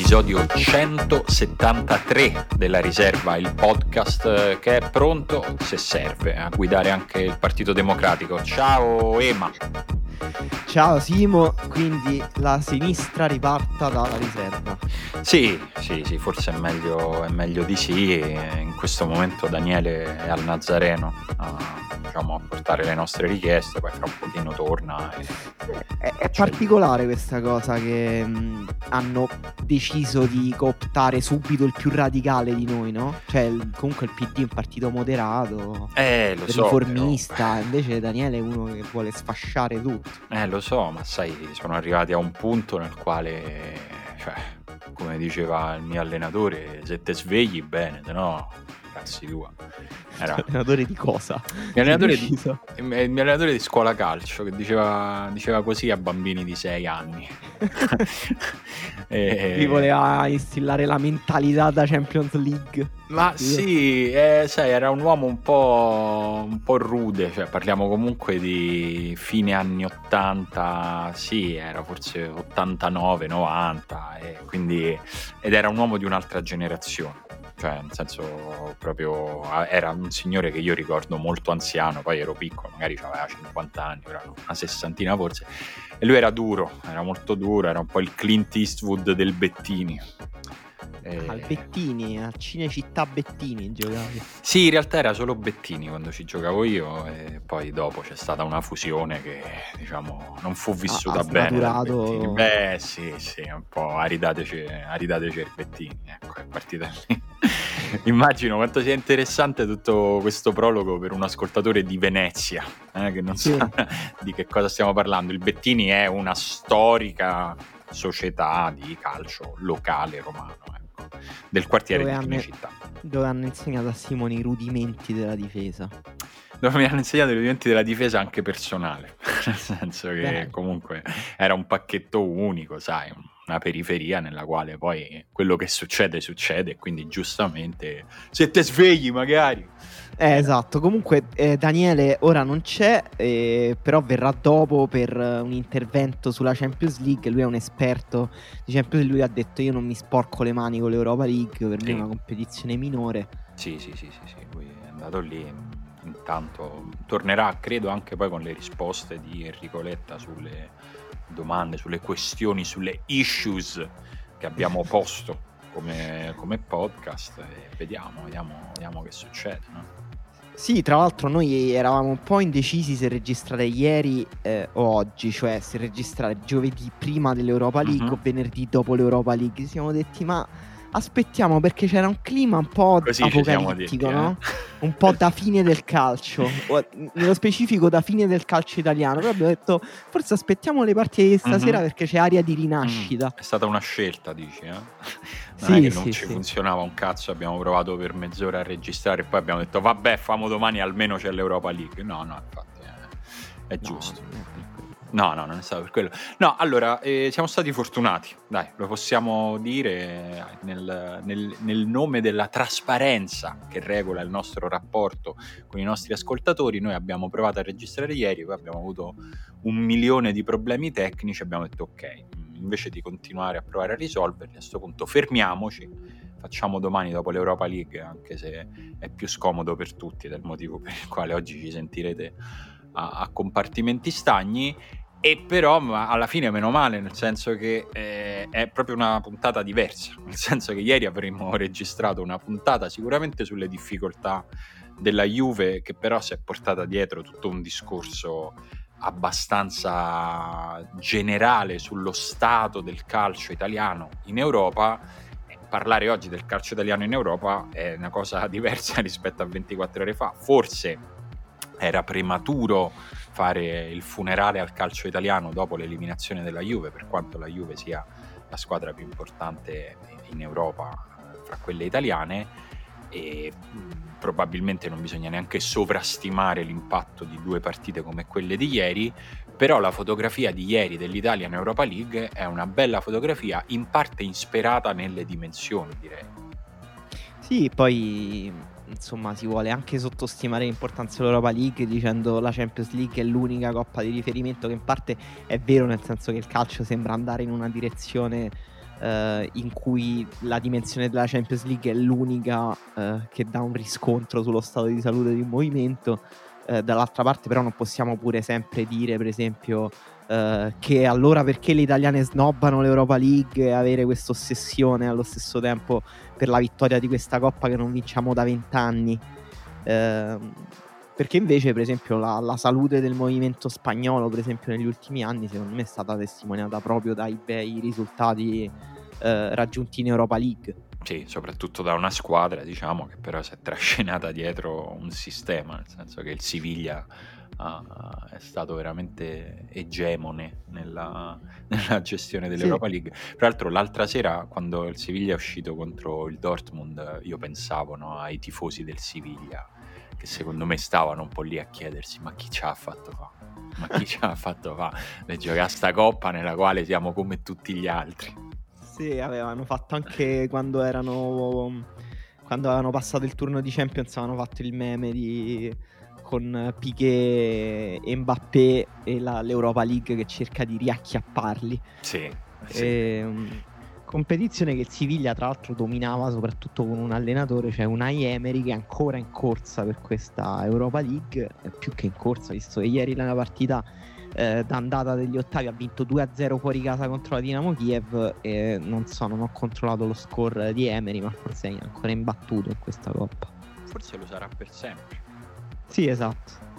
all'episodio 173 della riserva, il podcast che è pronto, se serve, a guidare anche il Partito Democratico. Ciao Ema. Ciao Simo, quindi la sinistra riparta dalla riserva. Sì, sì, sì, forse è meglio, è meglio di sì. In questo momento Daniele è al Nazareno a, diciamo, a portare le nostre richieste, poi fra un pochino torna. E... È, è particolare questa cosa che mh, hanno deciso di cooptare subito il più radicale di noi, no? Cioè comunque il PD è un partito moderato, eh, lo riformista, so, però... invece Daniele è uno che vuole sfasciare tutto. Eh, lo so, ma sai, sono arrivati a un punto nel quale, cioè, come diceva il mio allenatore, se te svegli bene, se no cazzi tua. Era... Allenatore di cosa? Il mio allenatore di, il mio allenatore di scuola calcio che diceva, diceva così a bambini di 6 anni. e... Gli voleva instillare la mentalità da Champions League. Ma sì, eh, sai, era un uomo un po', un po' rude, cioè, parliamo comunque di fine anni 80, sì, era forse 89, 90, e quindi, ed era un uomo di un'altra generazione cioè nel senso proprio era un signore che io ricordo molto anziano, poi ero piccolo, magari aveva 50 anni, era una sessantina forse, e lui era duro, era molto duro, era un po' il Clint Eastwood del Bettini. E... Al Bettini, a Cinecittà Bettini giocavi. Sì, in realtà era solo Bettini quando ci giocavo io e poi dopo c'è stata una fusione che diciamo non fu vissuta ha, bene. Beh sì, sì, un po' aridateci, aridateci il Bettini, ecco, è partita lì. Immagino quanto sia interessante tutto questo prologo per un ascoltatore di Venezia, eh, che non sì. sa di che cosa stiamo parlando. Il Bettini è una storica società di calcio locale romano. Eh del quartiere dove di Cinecittà. Dove hanno insegnato a Simone i rudimenti della difesa. Dove mi hanno insegnato i rudimenti della difesa anche personale, nel senso che Beh. comunque era un pacchetto unico, sai, una periferia nella quale poi quello che succede succede, quindi giustamente se te svegli magari eh, esatto, comunque eh, Daniele ora non c'è, eh, però verrà dopo per uh, un intervento sulla Champions League, lui è un esperto di Champions League, lui ha detto io non mi sporco le mani con l'Europa League, per sì. me è una competizione minore. Sì, sì, sì, sì, sì, lui è andato lì, intanto tornerà credo anche poi con le risposte di Enrico Letta sulle domande, sulle questioni, sulle issues che abbiamo posto come, come podcast e vediamo, vediamo, vediamo che succede. No? Sì, tra l'altro noi eravamo un po' indecisi se registrare ieri eh, o oggi, cioè se registrare giovedì prima dell'Europa League uh-huh. o venerdì dopo l'Europa League. Ci siamo detti ma aspettiamo perché c'era un clima un po' Così apocalittico, detti, no? Eh? Un po' da fine del calcio, nello specifico da fine del calcio italiano. Però abbiamo detto forse aspettiamo le partite di stasera uh-huh. perché c'è aria di rinascita. Mm. È stata una scelta, dici, eh? Non sì, è che non sì, ci sì. funzionava un cazzo, abbiamo provato per mezz'ora a registrare e poi abbiamo detto vabbè, famo domani almeno c'è l'Europa League. No, no, infatti è, è giusto. No, no, non è stato per quello. No, allora, eh, siamo stati fortunati, dai, lo possiamo dire nel, nel, nel, nome della trasparenza che regola il nostro rapporto con i nostri ascoltatori. Noi abbiamo provato a registrare ieri, poi abbiamo avuto un milione di problemi tecnici, abbiamo detto ok, invece di continuare a provare a risolverli, a questo punto fermiamoci, facciamo domani dopo l'Europa League, anche se è più scomodo per tutti, del motivo per il quale oggi ci sentirete a, a compartimenti stagni. E però alla fine meno male, nel senso che eh, è proprio una puntata diversa, nel senso che ieri avremmo registrato una puntata sicuramente sulle difficoltà della Juve, che però si è portata dietro tutto un discorso abbastanza generale sullo stato del calcio italiano in Europa, parlare oggi del calcio italiano in Europa è una cosa diversa rispetto a 24 ore fa. Forse era prematuro fare il funerale al calcio italiano dopo l'eliminazione della Juve, per quanto la Juve sia la squadra più importante in Europa eh, fra quelle italiane e probabilmente non bisogna neanche sovrastimare l'impatto di due partite come quelle di ieri, però la fotografia di ieri dell'Italia in Europa League è una bella fotografia, in parte insperata nelle dimensioni, direi. Sì, poi insomma si vuole anche sottostimare l'importanza dell'Europa League dicendo la Champions League è l'unica coppa di riferimento che in parte è vero nel senso che il calcio sembra andare in una direzione eh, in cui la dimensione della Champions League è l'unica eh, che dà un riscontro sullo stato di salute di un movimento. Eh, dall'altra parte però non possiamo pure sempre dire per esempio eh, che allora perché le italiane snobbano l'Europa League e avere questa ossessione allo stesso tempo per la vittoria di questa coppa che non vinciamo da vent'anni. Eh, perché invece, per esempio, la, la, salute del movimento spagnolo, per esempio, negli ultimi anni, secondo me è stata testimoniata proprio dai bei risultati eh, raggiunti in Europa League. Sì, soprattutto da una squadra, diciamo, che però si è trascinata dietro un sistema, nel senso che il Siviglia uh, è stato veramente egemone nella, nella gestione dell'Europa sì. League. Tra l'altro, l'altra sera, quando il Siviglia è uscito contro il Dortmund, io pensavo no, ai tifosi del Siviglia, che secondo me stavano un po' lì a chiedersi: ma chi ci ha fatto fa? Ma chi ci ha fatto fa? Le giocare a sta coppa nella quale siamo come tutti gli altri. Sì, avevano fatto anche quando erano. Quando avevano passato il turno di Champions, avevano fatto il meme di con Piquet e Mbappé e la, l'Europa League che cerca di riacchiapparli. Sì. sì. E, ehm, competizione che il Siviglia tra l'altro dominava soprattutto con un allenatore, cioè un Emery che è ancora in corsa per questa Europa League, più che in corsa, visto che ieri nella partita eh, d'andata degli ottavi ha vinto 2-0 fuori casa contro la Dinamo Kiev e non so, non ho controllato lo score di Emery, ma forse è ancora imbattuto in questa coppa. Forse lo sarà per sempre. Sì, esatto.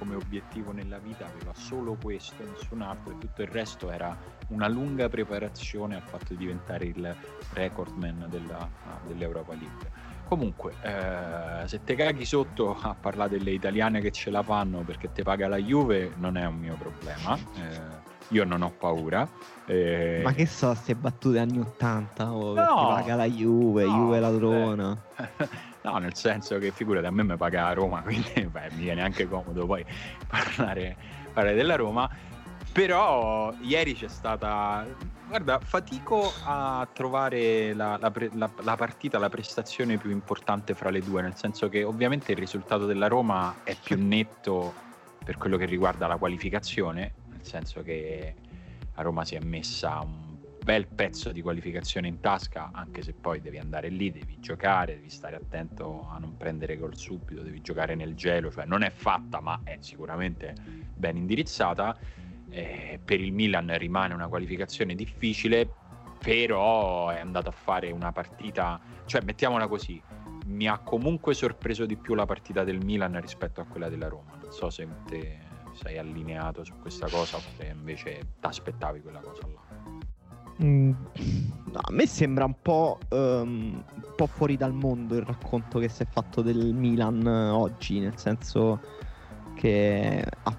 Come obiettivo nella vita aveva solo questo, nessun altro, e tutto il resto era una lunga preparazione al fatto di diventare il recordman della, dell'Europa League. Comunque, eh, se te caghi sotto a parlare delle italiane che ce la fanno perché te paga la Juve, non è un mio problema. Eh, io non ho paura. Eh... Ma che so, queste battute anni 80 oh, no, paga la Juve, no, Juve ladrona. no, nel senso che figurati, a me mi paga la Roma, quindi beh, mi viene anche comodo poi parlare, parlare della Roma. Però ieri c'è stata Guarda, fatico a trovare la, la, la, la, partita, la prestazione più importante fra le due, nel senso che ovviamente il risultato della Roma è più netto per quello che riguarda la qualificazione, nel senso che a Roma si è messa un bel pezzo di qualificazione in tasca, anche se poi devi andare lì, devi giocare, devi stare attento a non prendere gol subito, devi giocare nel gelo, cioè non è fatta ma è sicuramente ben indirizzata eh, per il Milan rimane una qualificazione difficile, però è andato a fare una partita, cioè mettiamola così, mi ha comunque sorpreso di più la partita del Milan rispetto a quella della Roma. Non so se te sei allineato su questa cosa o se invece ti aspettavi quella cosa là. Mm, a me sembra un po', um, un po', fuori dal mondo il racconto che si è fatto del Milan oggi, nel senso che ha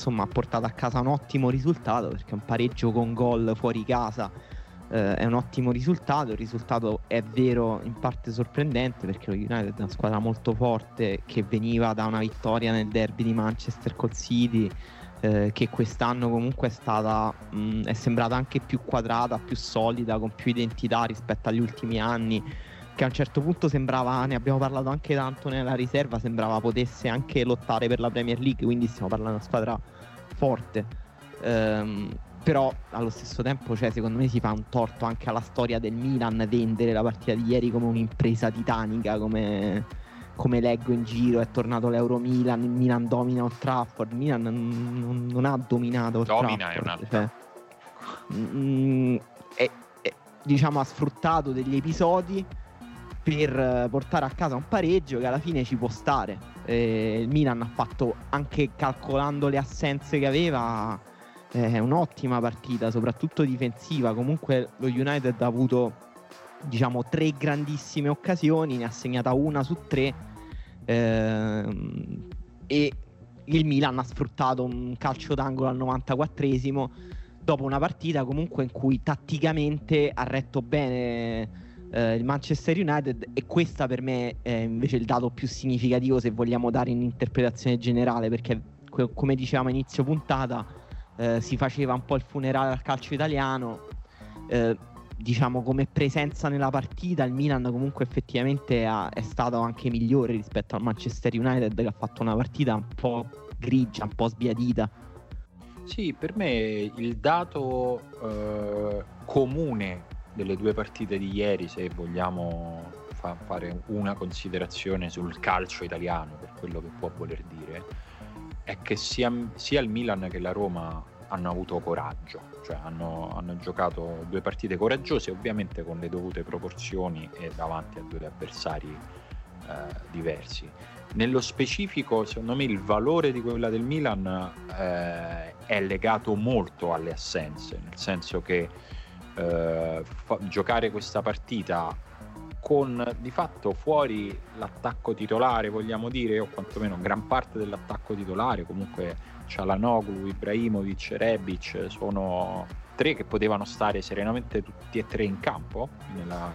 insomma ha portato a casa un ottimo risultato perché un pareggio con gol fuori casa eh, è un ottimo risultato. Il risultato è vero in parte sorprendente perché lo United è una squadra molto forte che veniva da una vittoria nel derby di Manchester col City. Eh, che quest'anno comunque è stata mh, è sembrata anche più quadrata, più solida, con più identità rispetto agli ultimi anni che a un certo punto sembrava, ne abbiamo parlato anche tanto nella riserva, sembrava potesse anche lottare per la Premier League, quindi stiamo parlando di una squadra forte. Ehm, però allo stesso tempo, cioè, secondo me si fa un torto anche alla storia del Milan vendere la partita di ieri come un'impresa titanica, come, come leggo in giro, è tornato l'Euro Milan, il Milan domina Old Trafford, il Milan non, non ha dominato Old domina Trafford. Domina è cioè, mm, è, è, diciamo ha sfruttato degli episodi per portare a casa un pareggio che alla fine ci può stare. Eh, il Milan ha fatto anche calcolando le assenze che aveva eh, un'ottima partita, soprattutto difensiva. Comunque lo United ha avuto diciamo tre grandissime occasioni, ne ha segnata una su tre ehm, e il Milan ha sfruttato un calcio d'angolo al 94esimo dopo una partita comunque in cui tatticamente ha retto bene eh, il Manchester United e questa per me è invece il dato più significativo se vogliamo dare in interpretazione generale perché come dicevamo a inizio puntata eh, si faceva un po' il funerale al calcio italiano eh, diciamo come presenza nella partita il Milan comunque effettivamente ha, è stato anche migliore rispetto al Manchester United che ha fatto una partita un po' grigia, un po' sbiadita. Sì, per me il dato eh, comune delle due partite di ieri, se vogliamo fa- fare una considerazione sul calcio italiano, per quello che può voler dire, è che sia, sia il Milan che la Roma hanno avuto coraggio, cioè hanno, hanno, giocato due partite coraggiose, ovviamente con le dovute proporzioni e davanti a due avversari eh, diversi. Nello specifico, secondo me, il valore di quella del Milan eh, è legato molto alle assenze, nel senso che eh, fa- giocare questa partita con di fatto fuori l'attacco titolare, vogliamo dire, o quantomeno gran parte dell'attacco titolare, comunque Cialanoglu, Ibrahimovic, Rebic, sono tre che potevano stare serenamente tutti e tre in campo nella,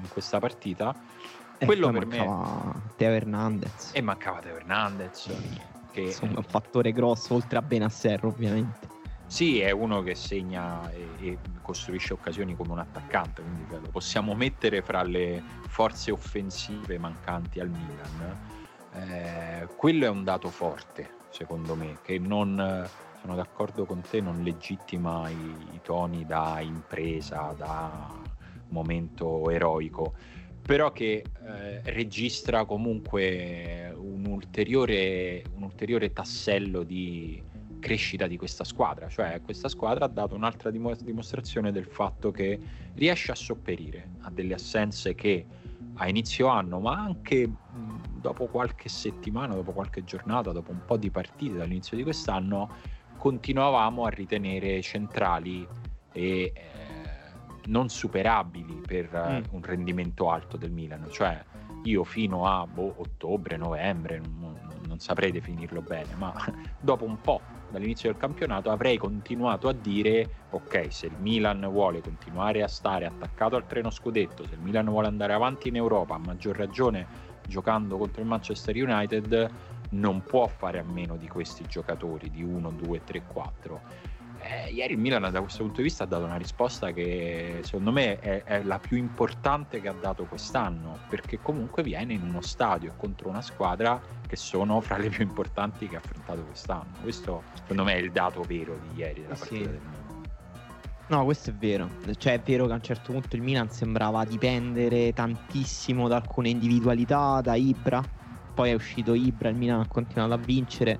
in questa partita e quello per mancava me... Teo Hernandez. E mancava Teo Hernandez. Che... Insomma, un fattore grosso, oltre a Benasser ovviamente. Sì, è uno che segna e, e, costruisce occasioni come un attaccante, quindi lo possiamo mettere fra le forze offensive mancanti al Milan. Eh, quello è un dato forte, secondo me, che non, sono d'accordo con te, non legittima i, i toni da impresa, da momento eroico però che eh, registra comunque un ulteriore, un ulteriore, tassello di crescita di questa squadra, cioè questa squadra ha dato un'altra dimostrazione del fatto che riesce a sopperire a delle assenze che a inizio anno, ma anche dopo qualche settimana, dopo qualche giornata, dopo un po' di partite dall'inizio di quest'anno, continuavamo a ritenere centrali e eh, non superabili per mm. uh, un rendimento alto del Milan. Cioè, io fino a boh, ottobre, novembre, non, non, saprei definirlo bene, ma dopo un po' dall'inizio del campionato avrei continuato a dire: ok, se il Milan vuole continuare a stare attaccato al treno scudetto, se il Milan vuole andare avanti in Europa, a maggior ragione giocando contro il Manchester United, non può fare a meno di questi giocatori di 1, 2, 3, 4 eh, ieri il Milan da questo punto di vista ha dato una risposta che secondo me è, è, la più importante che ha dato quest'anno, perché comunque viene in uno stadio contro una squadra che sono fra le più importanti che ha affrontato quest'anno. Questo secondo me è il dato vero di ieri della partita sì. del Milan. No, questo è vero. Cioè, è vero che a un certo punto il Milan sembrava dipendere tantissimo da alcune individualità, da Ibra. Poi è uscito Ibra, il Milan ha continuato a vincere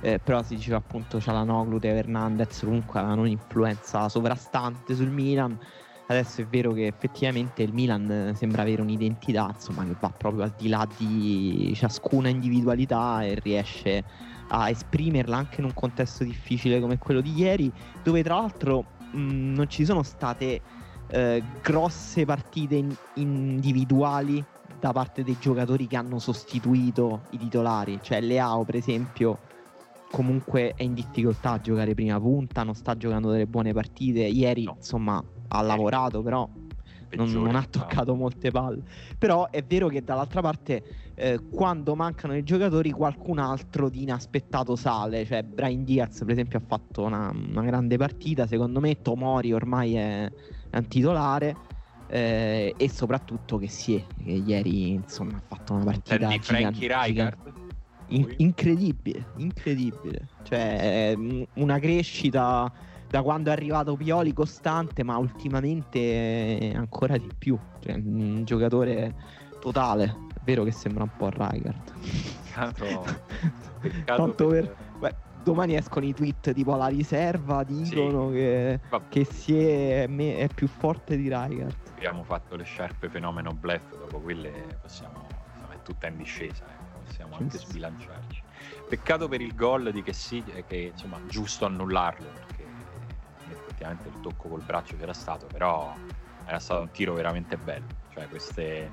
eh, però si diceva appunto Cialanoglu, Teo Hernandez comunque avevano un'influenza sovrastante sul Milan adesso è vero che effettivamente il Milan eh, sembra avere un'identità insomma che va proprio al di là di ciascuna individualità e riesce a esprimerla anche in un contesto difficile come quello di ieri dove tra l'altro mh, non ci sono state eh, grosse partite in- individuali da parte dei giocatori che hanno sostituito i titolari cioè Leao per esempio comunque è in difficoltà a giocare prima punta, non sta giocando delle buone partite. Ieri, no. insomma, ha lavorato, però non, non, ha toccato molte palle. Però è vero che dall'altra parte, eh, quando mancano i giocatori, qualcun altro di inaspettato sale. Cioè, Brian Diaz, per esempio, ha fatto una, una grande partita. Secondo me, Tomori ormai è, è un titolare. Eh, e soprattutto che si è, che ieri insomma ha fatto una partita di Frankie Rijkaard in- incredibile, incredibile. Cioè, una crescita da quando è arrivato Pioli costante, ma ultimamente ancora di più. Cioè, un giocatore totale. Vero che sembra un po' Rijkaard. Peccato. Peccato per... per... Beh, domani escono i tweet tipo la riserva dicono sì. che, che, si è, è, più forte di Rijkaard. Abbiamo fatto le sciarpe fenomeno bluff, dopo quelle possiamo, insomma, è tutta in discesa. Eh possiamo anche sbilanciarci. Peccato per il gol di che sì, che insomma giusto annullarlo perché effettivamente il tocco col braccio c'era stato, però era stato un tiro veramente bello, cioè queste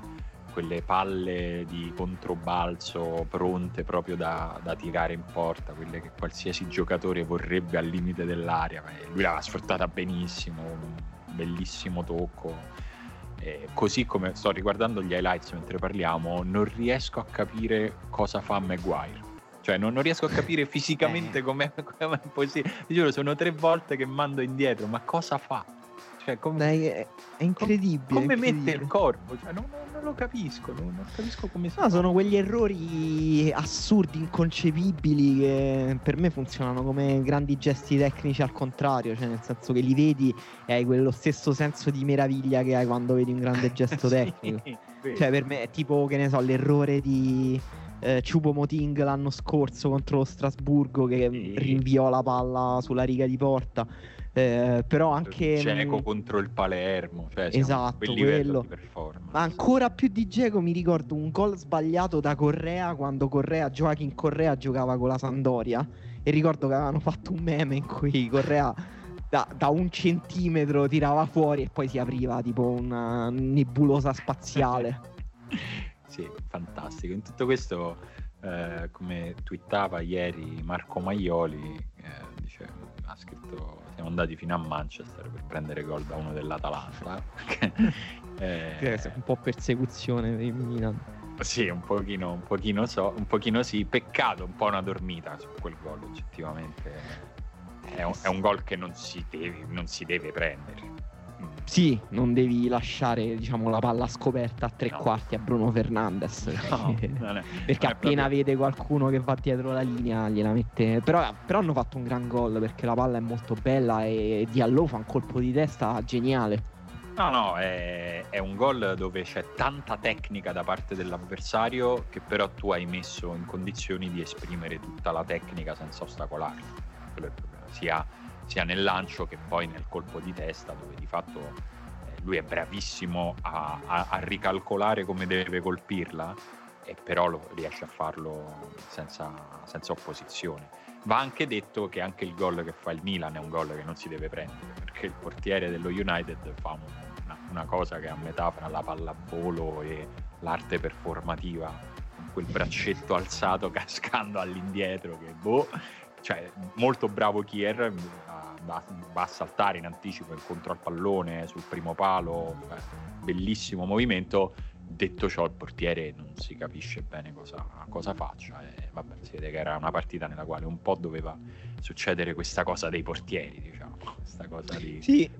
quelle palle di controbalzo pronte proprio da, da, tirare in porta, quelle che qualsiasi giocatore vorrebbe al limite dell'aria, lui l'aveva sfruttata benissimo, un bellissimo tocco eh, così come sto riguardando gli highlights mentre parliamo, non riesco a capire cosa fa Maguire. Cioè, non, non riesco a capire fisicamente com'è, com'è possibile. Ti giuro, sono tre volte che mando indietro, ma cosa fa? Cioè, come, Dai, è, è incredibile. Come, incredibile. mette il corpo? Cioè, non, non, lo capisco, non, non capisco come si No, sono quegli errori assurdi, inconcepibili che per me funzionano come grandi gesti tecnici al contrario, cioè nel senso che li vedi e hai quello stesso senso di meraviglia che hai quando vedi un grande gesto tecnico. sì, cioè per me è tipo, che ne so, l'errore di eh, Ciupo Moting l'anno scorso contro lo Strasburgo che sì. rinviò la palla sulla riga di porta. Eh, però anche Geco. Mm, contro il Palermo, cioè esatto, quello. Ma ancora più di Geco mi ricordo un gol sbagliato da Correa quando Correa, Joaquin Correa giocava con la Sandoria e ricordo che avevano fatto un meme in cui Correa da, da, un centimetro tirava fuori e poi si apriva tipo una nebulosa spaziale. sì, fantastico. In tutto questo, eh, come twittava ieri Marco Maioli, eh, dice, ha scritto siamo andati fino a Manchester per prendere gol da uno dell'Atalanta. eh, un po' persecuzione per il Milan. Sì, un pochino, un pochino, so, un pochino sì, peccato, un po' una dormita su quel gol oggettivamente. È un, è un gol che non si deve, non si deve prendere sì, non devi lasciare diciamo, la palla scoperta a tre no. quarti a Bruno Fernandes. No, perché appena proprio... vede qualcuno che va dietro la linea gliela mette. Però, però, hanno fatto un gran gol perché la palla è molto bella e Diallo fa un colpo di testa geniale. No, no, è, è un gol dove c'è tanta tecnica da parte dell'avversario che però tu hai messo in condizioni di esprimere tutta la tecnica senza ostacolare. Quello è il problema. Sia sia nel lancio che poi nel colpo di testa dove di fatto eh, lui è bravissimo a, a, a, ricalcolare come deve colpirla e però lo, riesce a farlo senza, senza, opposizione. Va anche detto che anche il gol che fa il Milan è un gol che non si deve prendere perché il portiere dello United fa una, una cosa che è a metà fra la pallavolo e l'arte performativa con quel braccetto alzato cascando all'indietro che boh cioè molto bravo Kier va, va, a saltare in anticipo incontro al pallone sul primo palo bellissimo movimento detto ciò il portiere non si capisce bene cosa, cosa faccia e vabbè si vede che era una partita nella quale un po' doveva succedere questa cosa dei portieri diciamo questa cosa di sì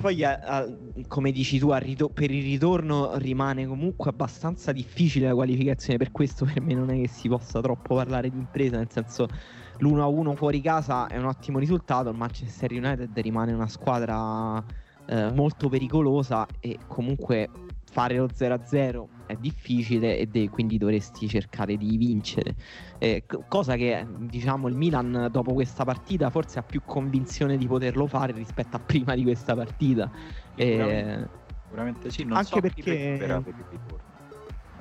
poi, a, a, come dici tu, rito- per il ritorno rimane comunque abbastanza difficile la qualificazione. Per questo, per me, non è che si possa troppo parlare di impresa. Nel senso, l'1-1 fuori casa è un ottimo risultato. Il Manchester United rimane una squadra eh, molto pericolosa e comunque fare lo 0-0 è difficile e de- quindi dovresti cercare di vincere. Eh, cosa che diciamo il Milan dopo questa partita forse ha più convinzione di poterlo fare rispetto a prima di questa partita. Eh, sicuramente, sì, non anche so perché non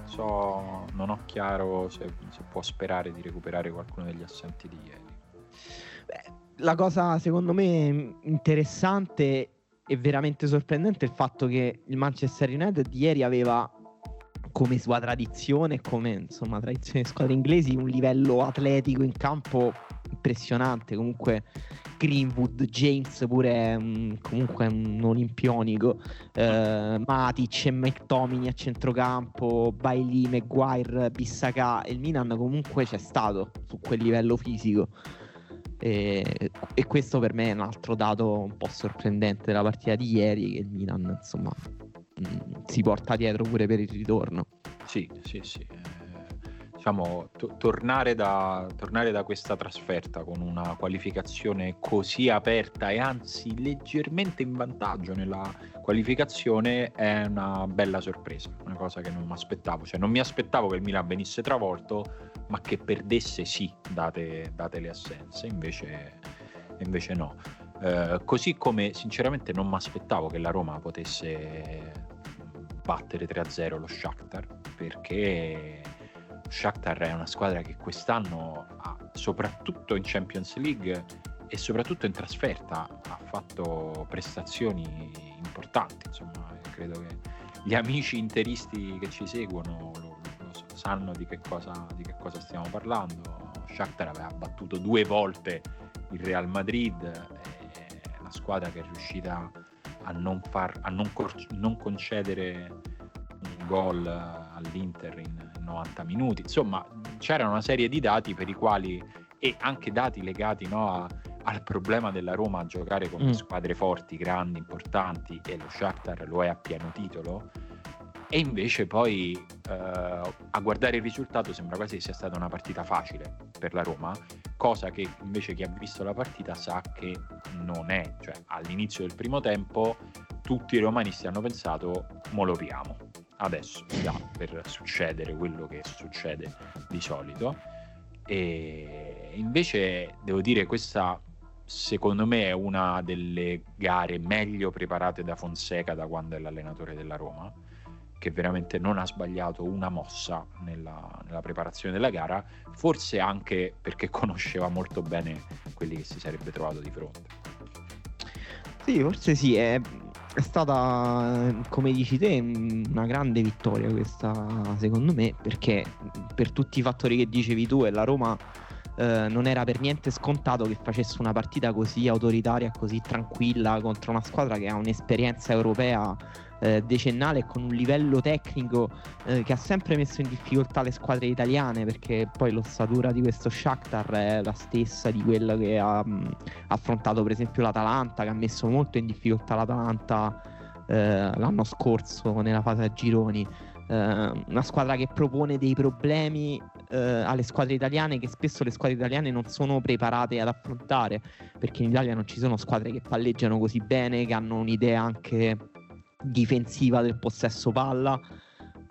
so, non ho chiaro se, se può sperare di recuperare qualcuno degli assenti di ieri. Beh, la cosa secondo me interessante e veramente sorprendente è il fatto che il Manchester United ieri aveva come sua tradizione, come insomma tradizione di squadre inglesi, un livello atletico in campo impressionante. Comunque Greenwood, James pure è un, comunque un olimpionico, eh, Matic e McTomini a centrocampo, Bailey, Maguire, Bissaka e il Milan comunque c'è stato su quel livello fisico. E, e, questo per me è un altro dato un po' sorprendente della partita di ieri che il Milan insomma mh, mm, si porta dietro pure per il ritorno. Sì, sì, sì. Diciamo, to- tornare, da, tornare da questa trasferta con una qualificazione così aperta e anzi leggermente in vantaggio nella qualificazione è una bella sorpresa, una cosa che non mi aspettavo. Cioè, non mi aspettavo che il Milan venisse travolto, ma che perdesse sì, date, date le assenze, invece, invece no. Eh, così come sinceramente non mi aspettavo che la Roma potesse battere 3-0 lo Shakhtar, perché Shakhtar è una squadra che quest'anno, ha, soprattutto in Champions League e soprattutto in trasferta, ha fatto prestazioni importanti. Insomma, credo che gli amici interisti che ci seguono lo, sanno di che, cosa, di che cosa stiamo parlando. Shakhtar aveva battuto due volte il Real Madrid, è una squadra che è riuscita a non, far, a non, cor- non concedere un gol all'Inter in, in 90 minuti. Insomma, c'era una serie di dati per i quali, e anche dati legati no, a, al problema della Roma a giocare con mm. squadre forti, grandi, importanti, e lo Shakhtar lo è a pieno titolo, e invece poi eh, a guardare il risultato sembra quasi sia stata una partita facile per la Roma, cosa che invece chi ha visto la partita sa che non è. Cioè all'inizio del primo tempo tutti i romanisti hanno pensato mo lo piamo, adesso sta per succedere quello che succede di solito. E invece devo dire questa secondo me è una delle gare meglio preparate da Fonseca da quando è l'allenatore della Roma che veramente non ha sbagliato una mossa nella, nella, preparazione della gara, forse anche perché conosceva molto bene quelli che si sarebbe trovato di fronte. Sì, forse sì, è, è stata, come dici te, una grande vittoria questa, secondo me, perché per tutti i fattori che dicevi tu e la Roma eh, non era per niente scontato che facesse una partita così autoritaria, così tranquilla contro una squadra che ha un'esperienza europea eh, decennale con un livello tecnico eh, che ha sempre messo in difficoltà le squadre italiane perché poi l'ossatura di questo Shakhtar è la stessa di quella che ha mh, affrontato per esempio l'Atalanta che ha messo molto in difficoltà l'Atalanta eh, l'anno scorso nella fase a gironi. Uh, una squadra che propone dei problemi uh, alle squadre italiane che spesso le squadre italiane non sono preparate ad affrontare perché in Italia non ci sono squadre che palleggiano così bene, che hanno un'idea anche difensiva del possesso palla,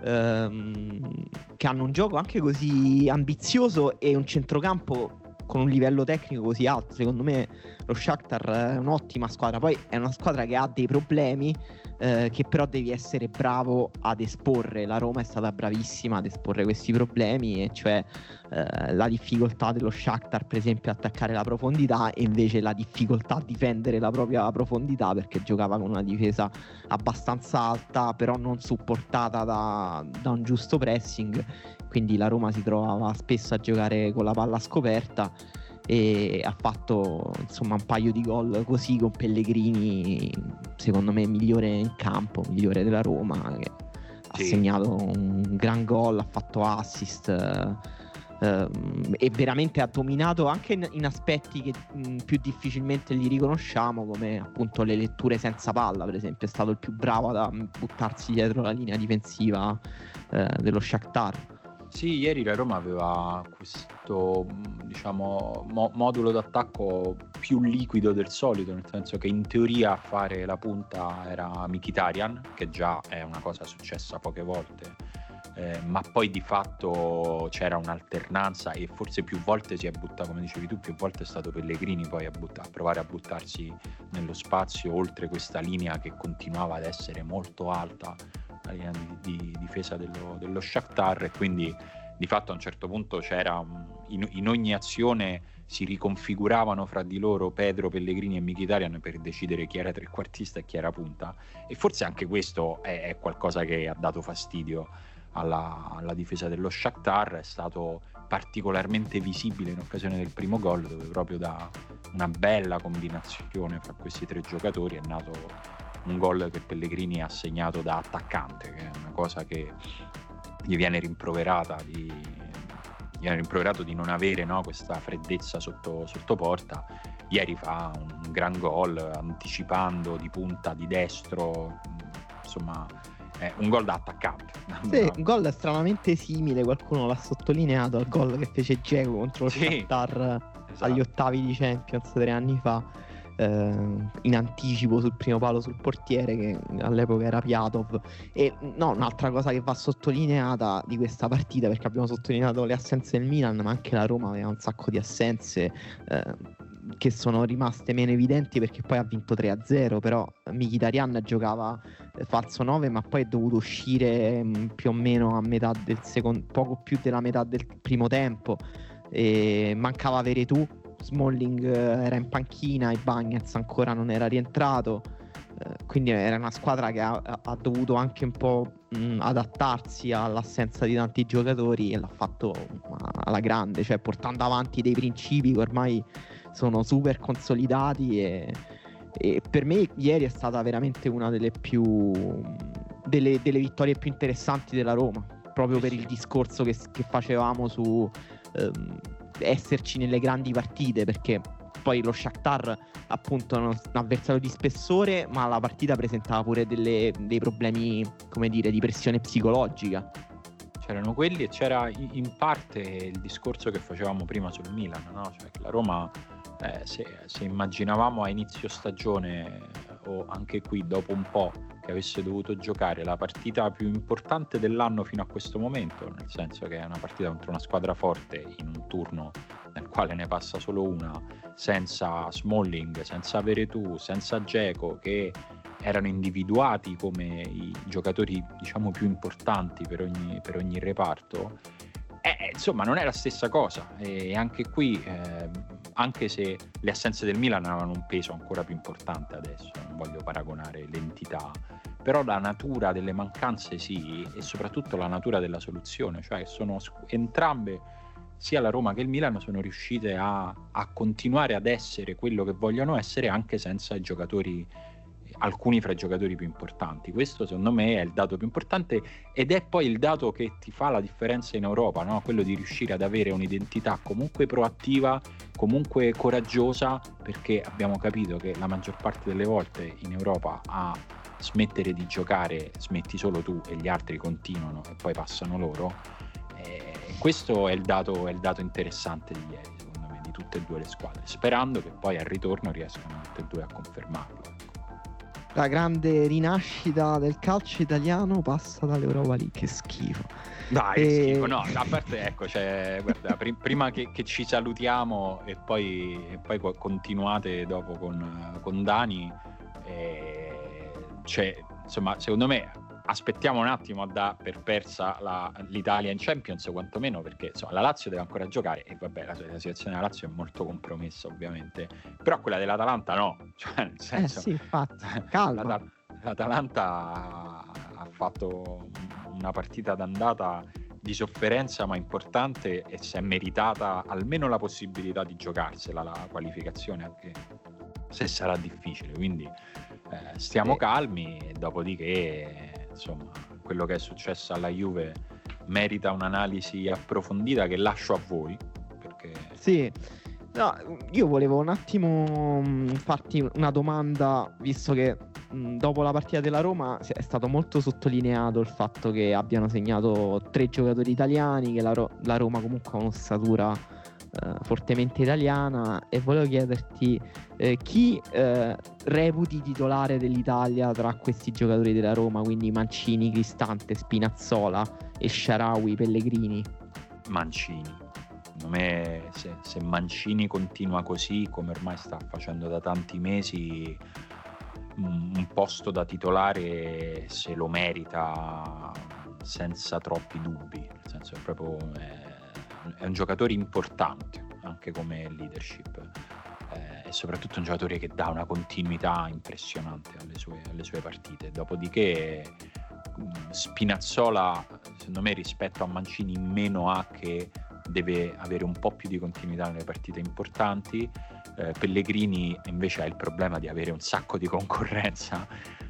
ehm, che hanno un gioco anche così ambizioso e un centrocampo con un livello tecnico così alto. Secondo me lo Shakhtar è un'ottima squadra. Poi è una squadra che ha dei problemi eh, che però devi essere bravo ad esporre. La Roma è stata bravissima ad esporre questi problemi, e cioè eh, la difficoltà dello Shakhtar, per esempio, attaccare la profondità e invece la difficoltà a difendere la propria profondità perché giocava con una difesa abbastanza alta, però non supportata da, da un giusto pressing. Quindi la Roma si trovava spesso a giocare con la palla scoperta e ha fatto insomma un paio di gol così con Pellegrini secondo me migliore in campo migliore della Roma che sì. ha segnato un gran gol ha fatto assist eh, e veramente ha dominato anche in, in aspetti che mh, più difficilmente gli riconosciamo come appunto le letture senza palla per esempio è stato il più bravo a buttarsi dietro la linea difensiva eh, dello Shakhtar sì, ieri la Roma aveva questo diciamo, mo- modulo d'attacco più liquido del solito, nel senso che in teoria a fare la punta era Mikitarian, che già è una cosa successa poche volte, eh, ma poi di fatto c'era un'alternanza e forse più volte si è buttato, come dicevi tu, più volte è stato Pellegrini poi a, butta- a provare a buttarsi nello spazio oltre questa linea che continuava ad essere molto alta di, di difesa dello, dello Shakhtar e quindi di fatto a un certo punto c'era in, in, ogni azione si riconfiguravano fra di loro Pedro, Pellegrini e Mkhitaryan per decidere chi era trequartista e chi era punta. E forse anche questo è, è qualcosa che ha dato fastidio alla, alla, difesa dello Shakhtar. È stato particolarmente visibile in occasione del primo gol dove proprio da una bella combinazione fra questi tre giocatori è nato un gol che Pellegrini ha segnato da attaccante, che è una cosa che gli viene rimproverata di, gli viene rimproverato di non avere no, questa freddezza sotto, sotto, porta. Ieri fa un gran gol anticipando di punta di destro, insomma è un gol da attaccante. Sì, un gol estremamente simile, qualcuno l'ha sottolineato al gol che fece Diego contro il sì, Shakhtar esatto. agli ottavi di Champions tre anni fa in anticipo sul primo palo sul portiere che all'epoca era Piatov. E no, un'altra cosa che va sottolineata di questa partita perché abbiamo sottolineato le assenze del Milan ma anche la Roma aveva un sacco di assenze eh, che sono rimaste meno evidenti perché poi ha vinto 3-0 però Mkhitaryan giocava eh, falso 9 ma poi è dovuto uscire mh, mm, più o meno a metà del secondo poco più della metà del primo tempo. E mancava Veretù Smalling eh, era in panchina, e Bagnets ancora non era rientrato, eh, quindi era una squadra che ha, ha dovuto anche un po' mh, adattarsi all'assenza di tanti giocatori e l'ha fatto alla grande, cioè portando avanti dei principi che ormai sono super consolidati e, e per me ieri è stata veramente una delle più delle, delle vittorie più interessanti della Roma. Proprio per il discorso che, che facevamo su ehm, esserci nelle grandi partite perché poi lo Shakhtar appunto è un avversario di spessore, ma la partita presentava pure delle, dei problemi, come dire, di pressione psicologica. C'erano quelli e c'era in parte il discorso che facevamo prima sul Milan, no? cioè che la Roma, eh, se, se immaginavamo a inizio stagione o anche qui dopo un po' che avesse dovuto giocare la partita più importante dell'anno fino a questo momento, nel senso che è una partita contro una squadra forte in un turno nel quale ne passa solo una, senza Smalling, senza Veretù, senza Geco, che erano individuati come i giocatori diciamo più importanti per ogni, per ogni reparto. Eh, insomma, non è la stessa cosa. E anche qui, eh, anche se le assenze del Milan avevano un peso ancora più importante adesso, non voglio paragonare l'entità, però la natura delle mancanze sì, e soprattutto la natura della soluzione, cioè sono entrambe sia la Roma che il Milan sono riuscite a, a, continuare ad essere quello che vogliono essere anche senza i giocatori alcuni fra i giocatori più importanti questo secondo me è il dato più importante ed è poi il dato che ti fa la differenza in Europa no? quello di riuscire ad avere un'identità comunque proattiva comunque coraggiosa perché abbiamo capito che la maggior parte delle volte in Europa a smettere di giocare smetti solo tu e gli altri continuano e poi passano loro questo è il, dato, è il dato interessante di ieri, secondo me, di tutte e due le squadre, sperando che poi al ritorno riescano tutte e due a confermarlo. La grande rinascita del calcio italiano passa dall'Europa lì, che schifo. Dai, e... schifo, no, a parte ecco, cioè, guarda, pr- prima che, che, ci salutiamo e poi, e poi continuate dopo con, con Dani, eh, cioè, insomma, secondo me aspettiamo un attimo da, per persa la, l'Italia in Champions, quantomeno perché insomma, la Lazio deve ancora giocare e vabbè la, la, situazione della Lazio è molto compromessa ovviamente, però quella dell'Atalanta no, cioè nel eh senso... Eh sì, infatti, calma. L'At- L'Atalanta ha fatto una partita d'andata di sofferenza ma importante e si è meritata almeno la possibilità di giocarsela la qualificazione anche se sarà difficile. Quindi eh, stiamo calmi e dopodiché insomma, quello che è successo alla Juve merita un'analisi approfondita che lascio a voi. Perché... Sì, no, io volevo un attimo mm, farti una domanda, visto che mm, dopo la partita della Roma è stato molto sottolineato il fatto che abbiano segnato tre giocatori italiani, che la, Ro- la Roma comunque ha un'ossatura eh, fortemente italiana e volevo chiederti eh, chi eh, reputi titolare dell'Italia tra questi giocatori della Roma, quindi Mancini, Cristante, Spinazzola e Sharawi, Pellegrini. Mancini. Secondo me se, se Mancini continua così, come ormai sta facendo da tanti mesi, un posto da titolare se lo merita senza troppi dubbi, nel senso è proprio è, è un giocatore importante anche come leadership eh, e soprattutto un giocatore che dà una continuità impressionante alle sue, alle sue partite. Dopodiché mm, Spinazzola, secondo me, rispetto a Mancini, meno ha che deve avere un po' più di continuità nelle partite importanti. Eh, Pellegrini invece ha il problema di avere un sacco di concorrenza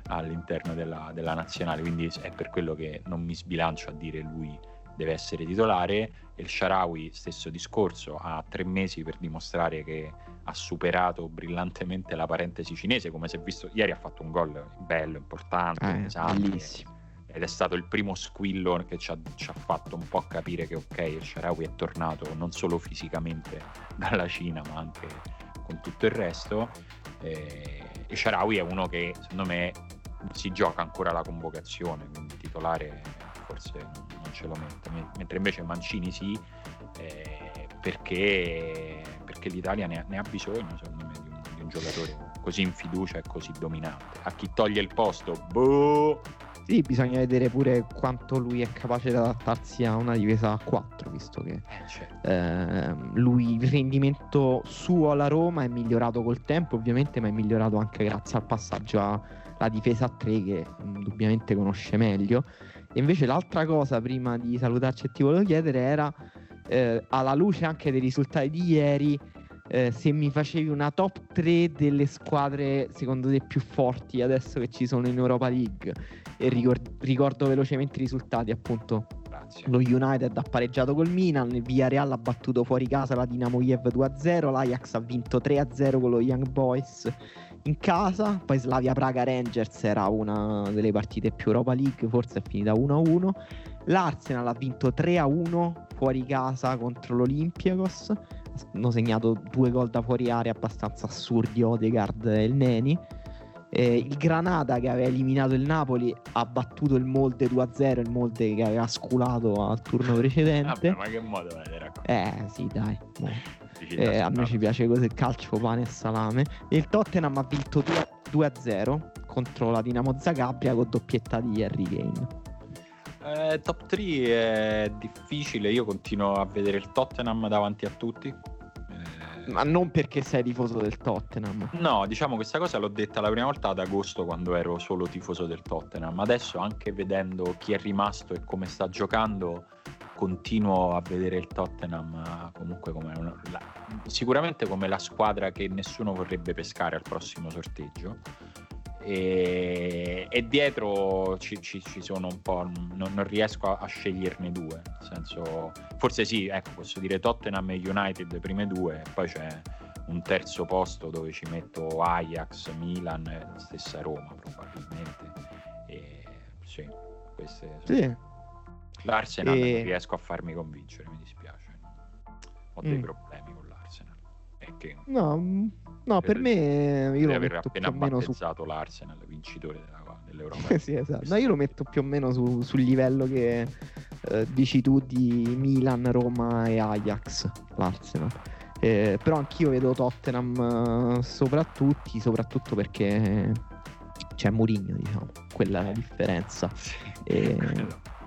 all'interno della, della nazionale, quindi è per quello che non mi sbilancio a dire lui deve essere titolare. Il Sharawi, stesso discorso, ha tre mesi per dimostrare che ha superato brillantemente la parentesi cinese, come si è visto ieri ha fatto un gol bello, importante, eh, esatto, bellissimo. Ed è stato il primo squillo che ci ha, ci ha, fatto un po' capire che ok, il Sharawi è tornato non solo fisicamente dalla Cina, ma anche con tutto il resto. E, e Sharawi è uno che secondo me si gioca ancora la convocazione, quindi titolare forse non ce lo mette, mentre invece Mancini sì, eh, perché, perché, l'Italia ne ha, ne ha, bisogno secondo me di un, di un, giocatore così in fiducia e così dominante. A chi toglie il posto, boh! Sì, bisogna vedere pure quanto lui è capace di adattarsi a una difesa a 4, visto che eh, certo. eh, lui il rendimento suo alla Roma è migliorato col tempo, ovviamente, ma è migliorato anche grazie al passaggio alla difesa a 3 che indubbiamente conosce meglio. E invece l'altra cosa, prima di salutarci e ti volevo chiedere, era eh, alla luce anche dei risultati di ieri, eh, se mi facevi una top 3 delle squadre secondo te più forti adesso che ci sono in Europa League. E ricord- ricordo velocemente i risultati, appunto. Grazie. Lo United ha pareggiato col Milan, il Villarreal ha battuto fuori casa la Dinamo Kiev 2-0, l'Ajax ha vinto 3-0 con lo Young Boys in casa, poi Slavia Praga Rangers era una delle partite più Europa League, forse è finita 1-1. L'Arsenal ha vinto 3-1 fuori casa contro l'Olympiakos, hanno segnato due gol da fuori area abbastanza assurdi Odegaard e il Neni. Eh, il Granada che aveva eliminato il Napoli ha battuto il Molde 2-0, il Molde che aveva sculato al turno precedente. Vabbè, ma che modo vedere? Eh sì, dai. Eh, a noi ci piace così calcio, pane e salame. Il Tottenham ha vinto 2-0 contro la Dinamo Zagabria con doppietta di Harry Kane. Eh, top 3 è difficile, io continuo a vedere il Tottenham davanti a tutti ma non perché sei tifoso del Tottenham. No, diciamo questa cosa l'ho detta la prima volta ad agosto quando ero solo tifoso del Tottenham. Adesso anche vedendo chi è rimasto e come sta giocando, continuo a vedere il Tottenham comunque come una, la, sicuramente come la squadra che nessuno vorrebbe pescare al prossimo sorteggio e, e dietro ci, ci, ci, sono un po', non, non riesco a, a, sceglierne due, nel senso, forse sì, ecco, posso dire Tottenham e United le prime due, poi c'è un terzo posto dove ci metto Ajax, Milan e la stessa Roma probabilmente. E, sì, queste sono... sì. L'Arsenal e... non riesco a farmi convincere, mi dispiace. Ho dei mm. problemi con l'Arsenal. Che... No, No, per me io lo aver appena battezzato su... l'Arsenal vincitore della, dell'Europa. sì, esatto. No, io lo metto più o meno su, sul livello che eh, dici tu di Milan, Roma e Ajax, l'Arsenal. Eh, però anch'io vedo Tottenham uh, soprattutto, soprattutto perché c'è Mourinho, diciamo, quella è la differenza. Sì. E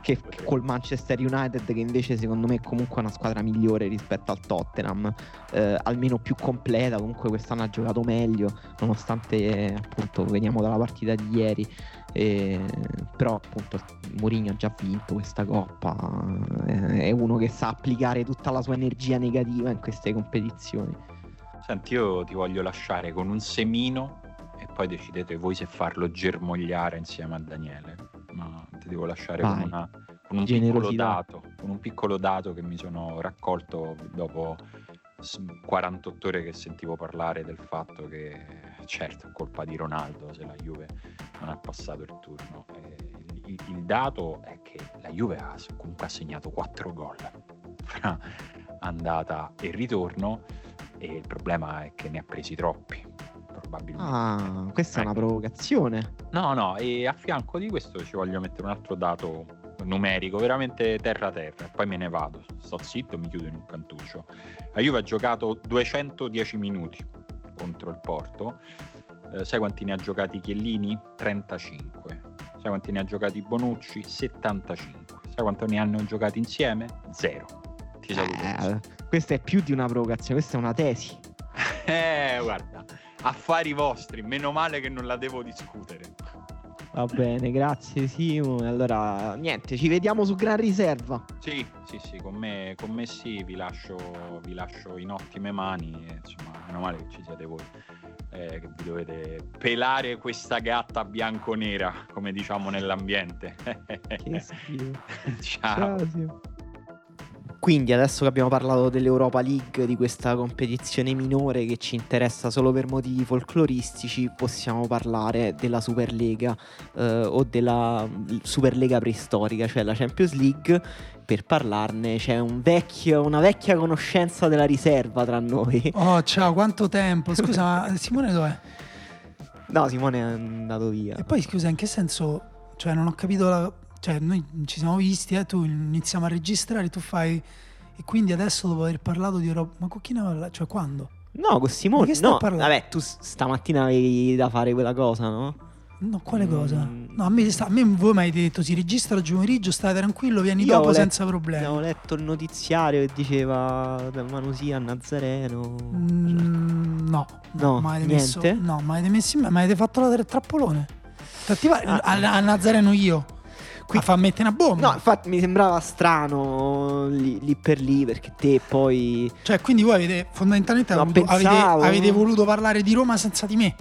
che col Manchester United che invece secondo me è comunque una squadra migliore rispetto al Tottenham eh, almeno più completa comunque quest'anno ha giocato meglio nonostante eh, appunto veniamo dalla partita di ieri eh, però appunto Mourinho ha già vinto questa coppa eh, è uno che sa applicare tutta la sua energia negativa in queste competizioni. Senti io ti voglio lasciare con un semino e poi decidete voi se farlo germogliare insieme a Daniele ma ti devo lasciare con, una, con, un piccolo dato, con un piccolo dato che mi sono raccolto dopo 48 ore che sentivo parlare del fatto che certo è colpa di Ronaldo se la Juve non ha passato il turno. Il, il, dato è che la Juve ha comunque ha segnato 4 gol fra andata e ritorno e il problema è che ne ha presi troppi probabilmente. Ah, questa ecco. è una ecco. provocazione. No, no, e a fianco di questo ci voglio mettere un altro dato numerico, veramente terra terra, e poi me ne vado, sto zitto mi chiudo in un cantuccio. La Juve ha giocato 210 minuti contro il Porto, eh, sai quanti ne ha giocati Chiellini? 35. Sai quanti ne ha giocati Bonucci? 75. Sai quanti ne hanno giocati insieme? Zero. Ti saluto. Eh, questa è più di una provocazione, questa è una tesi. eh, guarda affari vostri, meno male che non la devo discutere. Va bene, grazie Simo. Allora, niente, ci vediamo su Gran Riserva. Sì, sì, sì, con me, con me sì, vi lascio, vi lascio in ottime mani. E, insomma, meno male che ci siete voi. Eh, che vi dovete pelare questa gatta bianco-nera, come diciamo nell'ambiente. che schifo. Ciao. Ciao quindi adesso che abbiamo parlato dell'Europa League, di questa competizione minore che ci interessa solo per motivi folcloristici, possiamo parlare della Superlega eh, o della Superlega preistorica, cioè la Champions League. Per parlarne c'è un vecchio, una vecchia conoscenza della riserva tra noi. Oh, ciao, quanto tempo. Scusa, ma Simone dov'è? No, Simone è andato via. E poi scusa, in che senso? Cioè, non ho capito la cioè noi ci siamo visti, eh, tu iniziamo a registrare, tu fai... E quindi adesso dopo aver parlato di roba... Ma con chi ne parla? Cioè quando? No, con Simone. Ma che no, parlando? vabbè, tu stamattina avevi da fare quella cosa, no? No, quale cosa? Mm. No, a me, sta, a me voi mi avete detto si registra oggi pomeriggio, stai tranquillo, vieni Io dopo letto, senza problemi. Avevo letto il notiziario che diceva Manusia a Nazareno. Mm, no, no, no niente. Messo, no, ma avete, messo, ma avete fatto la trappolone. Attiva, ah, a, a Nazareno io. Qui fa mettere una bomba. No, infatti mi sembrava strano lì, lì, per lì perché te poi. Cioè, quindi voi avete fondamentalmente no, voluto, avete, avete, voluto parlare di Roma senza di me.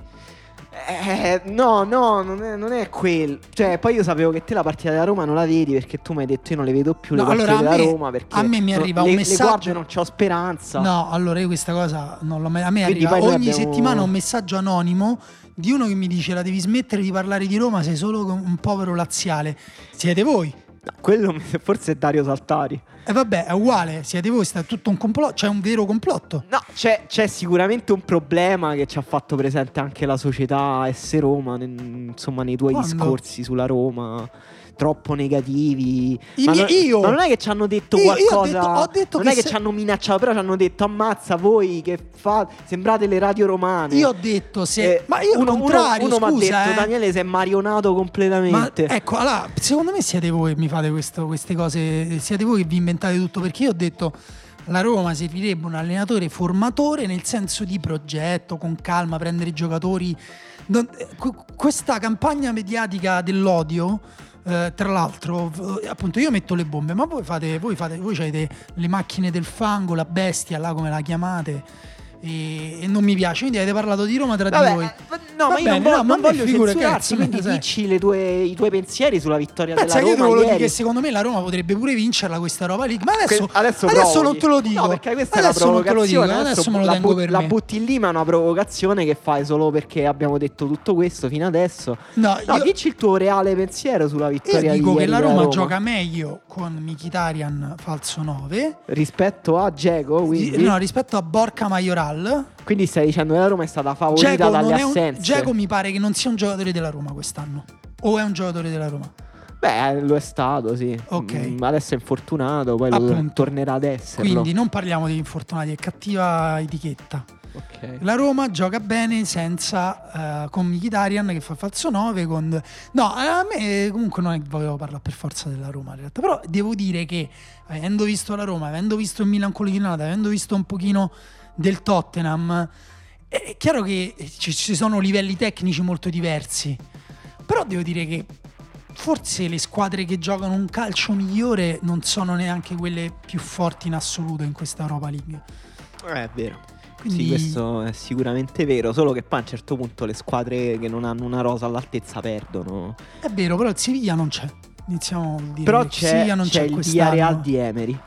Eh, no, no, non è, non è quello. Cioè, poi io sapevo che te la partita della Roma non la vedi perché tu mi hai detto io non le vedo più No, le partite allora, della me- Roma perché a me mi no, arriva le, un le messaggio- guardo e non c'ho speranza. No, allora io questa cosa non l'ho mai. A me Quindi arriva ogni abbiamo- settimana un messaggio anonimo di uno che mi dice la devi smettere di parlare di Roma, sei solo un povero laziale. Siete voi. No, quello forse è Dario Saltari. E vabbè, è uguale, siete voi, sta tutto un complotto, c'è un vero complotto. No, c'è, c'è sicuramente un problema che ci ha fatto presente anche la società S Roma, nel- insomma, nei tuoi Quando? discorsi sulla Roma. Troppo negativi. I ma, miei- non, io? ma non è che ci hanno detto Io- io ho qualcosa. detto- ho detto non che è che se- ci hanno minacciato, però ci hanno detto: Ammazza voi che fate. Sembrate le radio romane. Io ho detto se. Eh, ma io uno, contrario, uno, uno mi ha detto: eh. Daniele, sei marionato Ma completamente. ecco, allora, secondo me siete voi che mi fate questo- queste cose, siete voi che vi inventate tutto, perché io ho detto la Roma servirebbe un allenatore formatore nel senso di progetto, con calma, prendere i giocatori. Eh, que- questa campagna mediatica dell'odio, eh, tra l'altro, appunto io metto le bombe, ma voi fate, voi fate, voi avete le macchine del fango, la bestia, là come la chiamate, e, e non mi piace, quindi avete parlato di Roma tra di Vabbè, voi. eh, no, Va ma io bene, non, vo- no, non voglio censurarti, quindi sai. dici le tue- i tuoi pensieri sulla vittoria Pensa della che io te Roma lo dico che secondo me la Roma potrebbe pure vincerla questa Europa League. Ma adesso, Que- adesso, adesso non te lo dico. No, perché questa adesso è una non te lo dico, provocazione. adesso me lo tengo but- per la me. butti lì, ma è una provocazione che fai solo perché abbiamo detto tutto questo fino adesso. No, No, io, dici il tuo reale pensiero sulla io vittoria dico di che la Roma, gioca meglio con Mkhitaryan falso 9 rispetto a quindi, no, rispetto a Borca Majoral. quindi stai dicendo che la Roma è stata favorita Dzeko dalle assenze. Dzeko mi pare che non sia un giocatore della Roma quest'anno. O è un giocatore della Roma? Beh, lo è stato, sì. Ok. Mm, adesso è infortunato, poi lo- Appunto. tornerà ad esserlo. Quindi non parliamo di infortunati, è cattiva etichetta. Ok. La Roma gioca bene senza eh, con Mkhitaryan che fa falso 9 con... No, a me comunque non è che volevo parlare per forza della Roma in realtà, però devo dire che avendo visto la Roma, avendo visto il Milan con l'Inata, avendo visto un pochino del Tottenham, è chiaro che ci, sono livelli tecnici molto diversi, però devo dire che forse le squadre che giocano un calcio migliore non sono neanche quelle più forti in assoluto in questa Europa League. Eh, è vero. Quindi Sì, questo è sicuramente vero, solo che poi a un certo punto le squadre che non hanno una rosa all'altezza perdono. È vero, però il Siviglia non c'è. Iniziamo a dire Però c'è, Siviglia non c'è c'è, il. Villarreal di Emery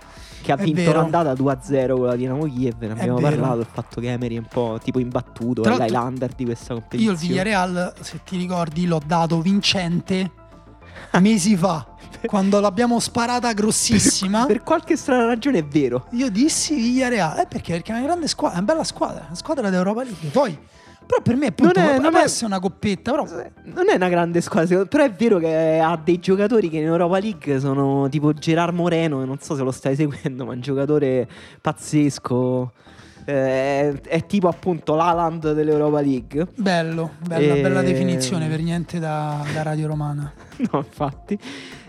che ha vinto l'andata 2-0 con la Dinamo Kiev, ne abbiamo parlato, il fatto che Emery è un po' tipo imbattuto, è l'altro, l'Highlander di questa Io competizione. il Villarreal, se ti ricordi, l'ho dato vincente mesi fa, quando l'abbiamo sparata grossissima. Per qualche strana ragione è vero. Io dissi Villarreal, eh, perché? Perché è una grande squadra, è una bella squadra, una squadra d'Europa League. Poi, però per me appunto, Non è- non è- una coppetta, però Non è una grande squadra, però è vero che ha dei giocatori che in Europa League sono tipo Gerard Moreno, non so se lo stai seguendo, ma è un giocatore pazzesco. Eh, è tipo appunto l'Aland dell'Europa League. bello, bella, E- bella definizione, per niente da, da Radio Romana. No, infatti.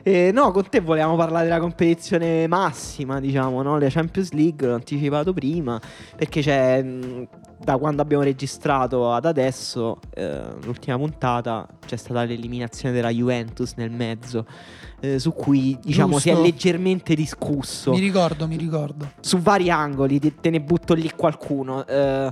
Eh, no, con te volevamo parlare della competizione massima, diciamo, no? La Champions League, l'ho anticipato prima, perché c'è, da quando abbiamo registrato ad adesso, eh, l'ultima puntata, c'è stata l'eliminazione della Juventus nel mezzo, eh, su cui, diciamo, si è Giusto. leggermente discusso Mi ricordo, mi ricordo. su vari angoli, te- te ne butto lì qualcuno. Eh,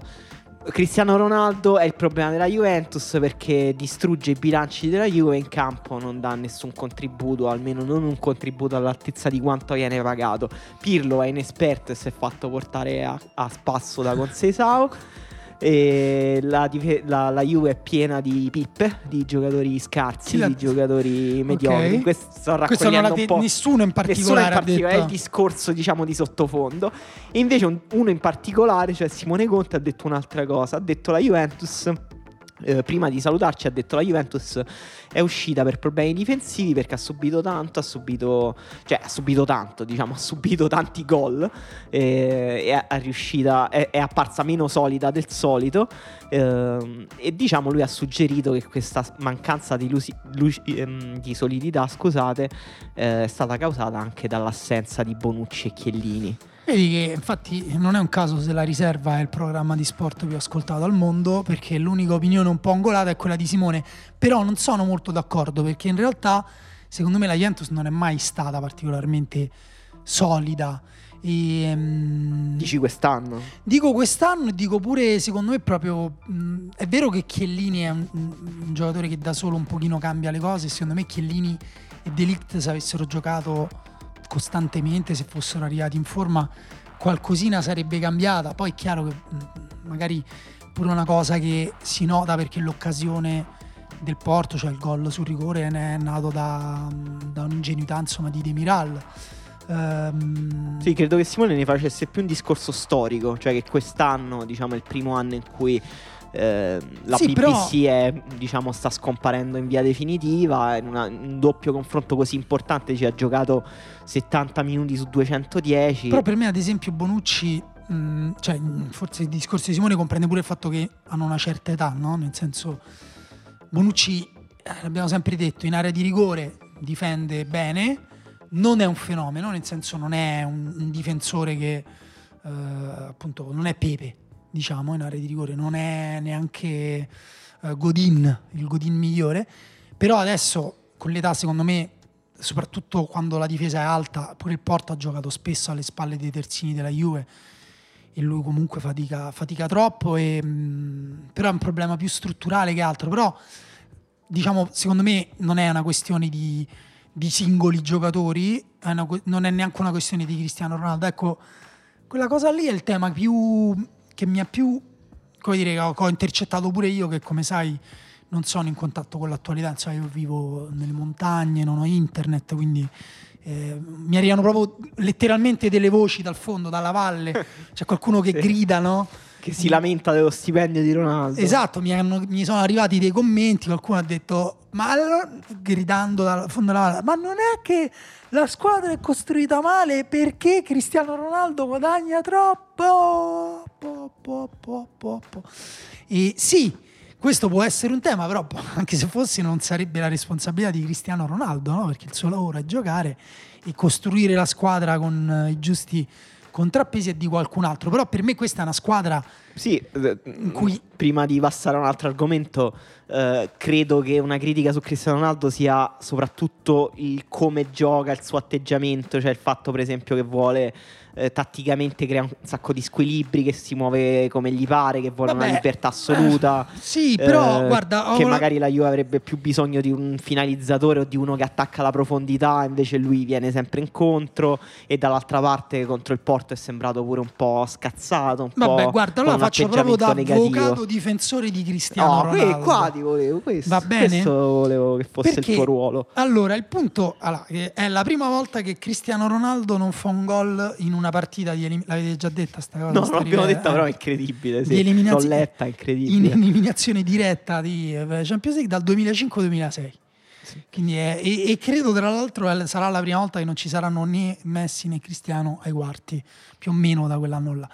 Cristiano Ronaldo è il problema della Juventus perché distrugge i bilanci della Juve in campo, non dà nessun contributo, almeno non un contributo all'altezza di quanto viene pagato. Pirlo è inesperto e si è fatto portare a, a spasso da Consesao. E la, la- la Juve è piena di pippe, di giocatori scarsi, la- di giocatori mediocri. Questo sto Questo non raccogliendo ha un de- po' nessuno in Nessuno in particolare ha particolare, è il detto. discorso diciamo di sottofondo. E invece un- uno in particolare, cioè Simone Conte, ha detto un'altra cosa. Ha detto la Juventus. Eh, prima di salutarci ha detto la Juventus è uscita per problemi difensivi perché ha subito tanto, ha subito, cioè ha subito tanto, diciamo, ha subito tanti gol eh, e è, riuscita, è, è apparsa meno solida del solito ehm, e diciamo lui ha suggerito che questa mancanza di, lusi- luci- ehm, di solidità, scusate, eh, è stata causata anche dall'assenza di Bonucci e Chiellini. Vedi che infatti non è un caso se la riserva è il programma di sport più ascoltato al mondo, perché l'unica opinione un po' angolata è quella di Simone. Però non sono molto d'accordo, perché in realtà secondo me la Juventus non è mai stata particolarmente solida. E, um, Dici quest'anno? Dico quest'anno e dico pure, secondo me, proprio. Mh, è vero che Chiellini è un, un, giocatore che da solo un pochino cambia le cose. Secondo me, Chiellini e Delict, se avessero giocato costantemente, se fossero arrivati in forma, qualcosina sarebbe cambiata. Poi è chiaro che mh, magari pure una cosa che si nota perché l'occasione del Porto, cioè il gol sul rigore, è nato da, da un'ingenuità insomma, di Demiral Um... Sì, credo che Simone ne facesse più un discorso storico, cioè che quest'anno, diciamo, è il primo anno in cui eh, la sì, BBC però... è, diciamo, sta scomparendo in via definitiva. In, una, un doppio confronto così importante ci ha giocato 70 minuti su 210. Però per me, ad esempio, Bonucci. Mh, cioè, forse il discorso di Simone comprende pure il fatto che hanno una certa età, no? Nel senso, Bonucci, eh, l'abbiamo sempre detto, in area di rigore difende bene non è un fenomeno, nel senso non è un, un difensore che eh, appunto non è Pepe, diciamo, in area di rigore, non è neanche eh, Godin, il Godin migliore, però adesso con l'età secondo me, soprattutto quando la difesa è alta, pure il Porto ha giocato spesso alle spalle dei terzini della Juve e lui comunque fatica, fatica troppo, e, mh, mm, però è un problema più strutturale che altro, però diciamo secondo me non è una questione di di singoli giocatori, è una, non è neanche una questione di Cristiano Ronaldo. Ecco, quella cosa lì è il tema più che mi ha più, come dire, ho, ho intercettato pure io che come sai non sono in contatto con l'attualità, insomma, io vivo nelle montagne, non ho internet, quindi eh, mi arrivano proprio letteralmente delle voci dal fondo, dalla valle, c'è qualcuno che sì. grida, no? che si lamenta dello stipendio di Ronaldo. Esatto, mi, hanno, mi sono arrivati dei commenti, qualcuno ha detto, ma gridando dal fondo della valle, ma non è che la squadra è costruita male perché Cristiano Ronaldo guadagna troppo? Po, po, po, e sì, questo può essere un tema, però anche se fosse non sarebbe la responsabilità di Cristiano Ronaldo, no? perché il suo lavoro è giocare e costruire la squadra con i giusti contrappesi è di qualcun altro. Però per me questa è una squadra sì, eh, in cui... prima di passare a un altro argomento, eh, credo che una critica su Cristiano Ronaldo sia soprattutto il come gioca, il suo atteggiamento, cioè il fatto per esempio che vuole eh, tatticamente crea un sacco di squilibri, che si muove come gli pare, che vuole Vabbè, una libertà assoluta. Eh, sì, però eh, guarda, che magari la Juve avrebbe più bisogno di un finalizzatore o di uno che attacca la profondità, invece lui viene sempre incontro e dall'altra parte contro il Porto è sembrato pure un po' scazzato, un Vabbè, po' guarda, allora faccio proprio da avvocato difensore di Cristiano no, Ronaldo. qua ti volevo questo, Va bene? questo volevo che fosse Perché, il tuo ruolo. Allora, il punto allora, è la prima volta che Cristiano Ronaldo non fa un gol in un una partita di eliminazione. L'avete già detta sta cosa? No, non l'abbiamo detta, eh? però è incredibile. Sì. Di L'ho letta, incredibile. In eliminazione diretta di eh, Champions League dal 2005-2006. Sì. È, e, e, credo tra l'altro sarà la prima volta che non ci saranno né Messi né Cristiano ai quarti, più o meno da quell'anno là.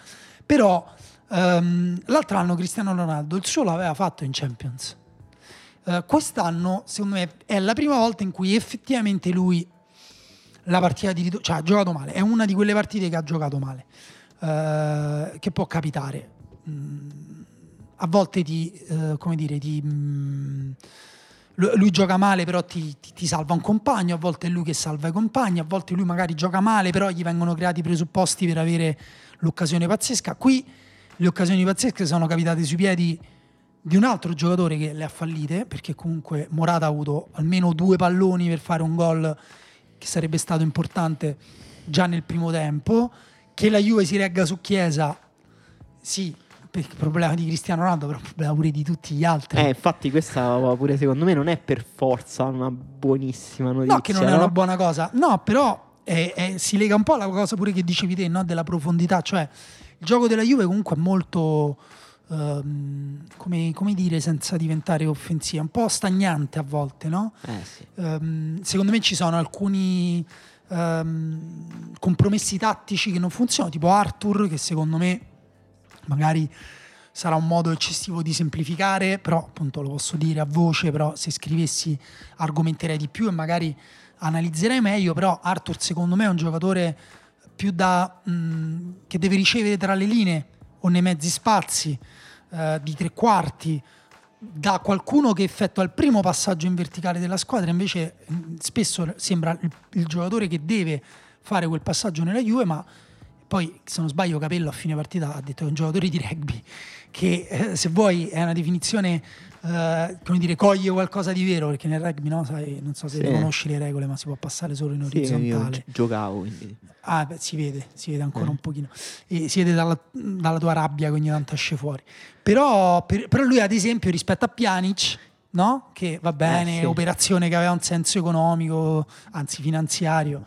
Però um, l'altro anno Cristiano Ronaldo il suo l'aveva fatto in Champions. Uh, quest'anno, secondo me, è la prima volta in cui effettivamente lui la partita di ritorno, cioè ha giocato male, è una di quelle partite che ha giocato male, uh, che può capitare. Mm, a volte ti, uh, come dire, ti, mm, lui gioca male però ti, ti, ti, salva un compagno, a volte è lui che salva i compagni, a volte lui magari gioca male però gli vengono creati i presupposti per avere l'occasione pazzesca. Qui le occasioni pazzesche sono capitate sui piedi di un altro giocatore che le ha fallite, perché comunque Morata ha avuto almeno due palloni per fare un gol che sarebbe stato importante già nel primo tempo, che la Juve si regga su Chiesa, sì, per il problema di Cristiano Ronaldo, però il problema pure di tutti gli altri. Eh, infatti questa pure secondo me non è per forza una buonissima notizia. No, che non no? è una buona cosa. No, però è, è, si lega un po' alla cosa pure che dicevi te, no? della profondità. Cioè, il gioco della Juve comunque è molto um, come, come, dire senza diventare offensiva, un po' stagnante a volte, no? Eh, sì. um, secondo me ci sono alcuni um, compromessi tattici che non funzionano, tipo Arthur, che secondo me magari sarà un modo eccessivo di semplificare, però appunto lo posso dire a voce, però se scrivessi argomenterei di più e magari analizzerei meglio, però Arthur secondo me è un giocatore più da, mh, che deve ricevere tra le linee o nei mezzi spazi eh, di tre quarti da qualcuno che effettua il primo passaggio in verticale della squadra, invece spesso sembra il, il, giocatore che deve fare quel passaggio nella Juve, ma poi se non sbaglio Capello a fine partita ha detto che è un giocatore di rugby che eh, se vuoi è una definizione eh, come dire coglie qualcosa di vero perché nel rugby no sai non so se sì. conosci le regole ma si può passare solo in orizzontale sì, giocavo quindi ah beh, si vede si vede ancora eh. un pochino e si vede dalla, dalla, tua rabbia che ogni tanto esce fuori però, per, però lui ad esempio rispetto a Pjanic no? che va bene, eh, sì. operazione che aveva un senso economico, anzi finanziario,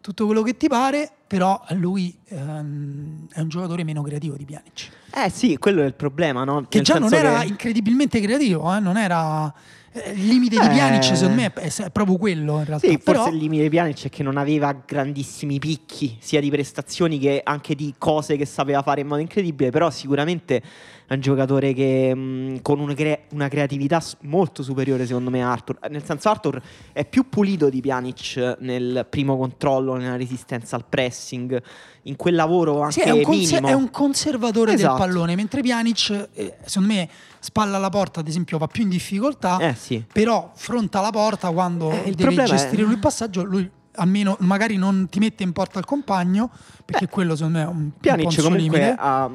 tutto quello che ti pare, però lui ehm, è un giocatore meno creativo di Pjanic. Eh sì, quello è il problema, no? Che Nel già non era che... incredibilmente creativo, eh? non era... Eh, il limite di Pjanic eh... secondo me è, è, proprio quello in realtà. Sì, Però... forse il limite di Pjanic è che non aveva grandissimi picchi, sia di prestazioni che anche di cose che sapeva fare in modo incredibile, però sicuramente è un giocatore che mh, mm, con una, cre- una, creatività molto superiore secondo me a Arthur. Nel senso Arthur è più pulito di Pjanic nel primo controllo, nella resistenza al pressing, in quel lavoro anche sì, è, un conser- è un conservatore esatto. del pallone, mentre Pjanic eh, secondo me spalla alla porta ad esempio va più in difficoltà, eh, sì. però fronta la porta quando eh, deve gestire è... lui il passaggio, lui almeno magari non ti mette in porta il compagno perché Beh, quello secondo me è un, Pjanic un comunque a,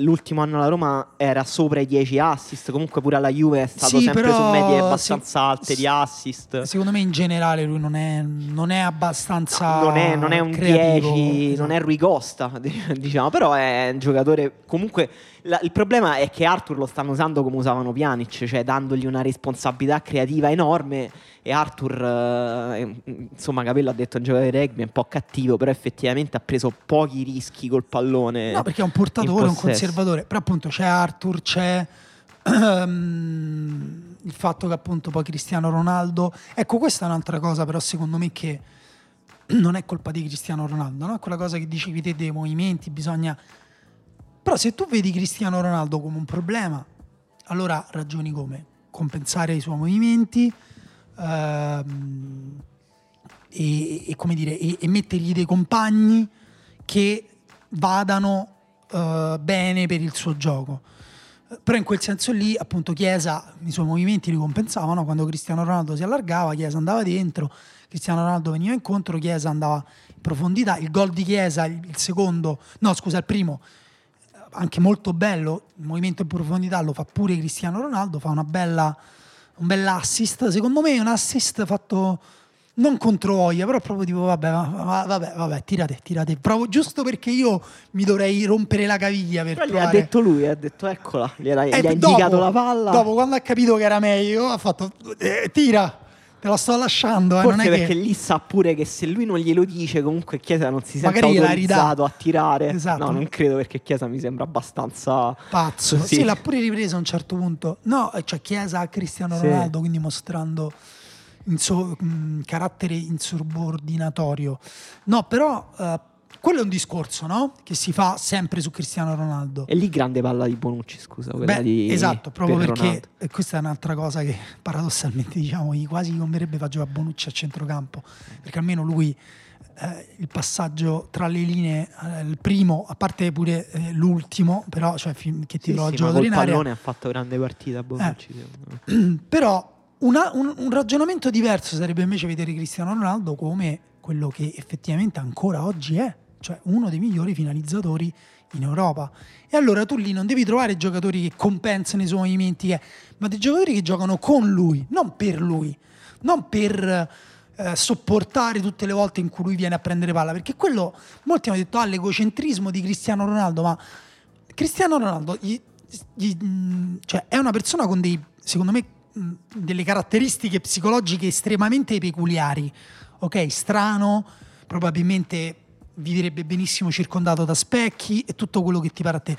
l'ultimo anno alla Roma era sopra i 10 assist comunque pure alla Juve è stato sì, sempre però, su medie abbastanza se, alte di assist. secondo me in generale lui non è, non è abbastanza no, non, è, non, è, un creativo, 10 esatto. non è Rui Costa diciamo però è un giocatore comunque la, il problema è che Arthur lo stanno usando come usavano Pjanic cioè dandogli una responsabilità creativa enorme e Arthur, eh, insomma, Capello ha detto un giocatore di rugby è un po' cattivo, però effettivamente ha preso pochi rischi col pallone. No, perché è un portatore, un conservatore. Però appunto c'è Arthur, c'è um, il fatto che appunto poi Cristiano Ronaldo... Ecco, questa è un'altra cosa però secondo me che non è colpa di Cristiano Ronaldo, no? Quella cosa che dicevi te dei movimenti, bisogna... Però se tu vedi Cristiano Ronaldo come un problema, allora ragioni come compensare i suoi movimenti, ehm, e, e, come dire, e, e, mettergli dei compagni che vadano eh, bene per il suo gioco. Però in quel senso lì, appunto, Chiesa, i suoi movimenti li compensavano. Quando Cristiano Ronaldo si allargava, Chiesa andava dentro, Cristiano Ronaldo veniva incontro, Chiesa andava in profondità. Il gol di Chiesa, il, il secondo, no scusa, il primo, anche molto bello, il movimento in profondità lo fa pure Cristiano Ronaldo, fa una bella un bell'assist. Secondo me è un assist fatto non contro Oia, però proprio tipo vabbè, vabbè, vabbè, tirate, tirate. Provo giusto perché io mi dovrei rompere la caviglia per però provare. Ha detto lui, ha detto eccola, gli, era, gli ha indicato la palla. Dopo quando ha capito che era meglio, ha fatto eh, tira. Te lo sto lasciando, eh, Forse non è perché che... lì sa pure che se lui non glielo dice, comunque Chiesa non si sente Magari autorizzato a tirare. Esatto. No, non credo perché Chiesa mi sembra abbastanza pazzo. Sì, sì l'ha pure ripreso a un certo punto. No, cioè Chiesa a Cristiano Ronaldo, sì. quindi mostrando inso- mh, carattere insubordinatorio. No, però uh, quello è un discorso no? che si fa sempre su Cristiano Ronaldo. E lì grande palla di Bonucci, scusa. Beh, di, esatto, proprio per perché e questa è un'altra cosa che paradossalmente diciamo quasi converrebbe far giocare Bonucci a centrocampo, perché almeno lui eh, il passaggio tra le linee, eh, il primo, a parte pure eh, l'ultimo, però cioè, che ti sì, trova sì, giocatore in area. ha fatto grande partita Bonucci. Eh. però una, un, un ragionamento diverso sarebbe invece vedere Cristiano Ronaldo come quello che effettivamente ancora oggi è cioè uno dei migliori finalizzatori in Europa. E allora tu lì non devi trovare giocatori che compensano i suoi movimenti, eh, ma dei giocatori che giocano con lui, non per lui, non per eh, sopportare tutte le volte in cui lui viene a prendere palla, perché quello, molti hanno detto, ah, l'egocentrismo di Cristiano Ronaldo, ma Cristiano Ronaldo gli, gli, cioè, è una persona con dei, secondo me, delle caratteristiche psicologiche estremamente peculiari, ok? Strano, probabilmente vivrebbe benissimo circondato da specchi e tutto quello che ti pare a te.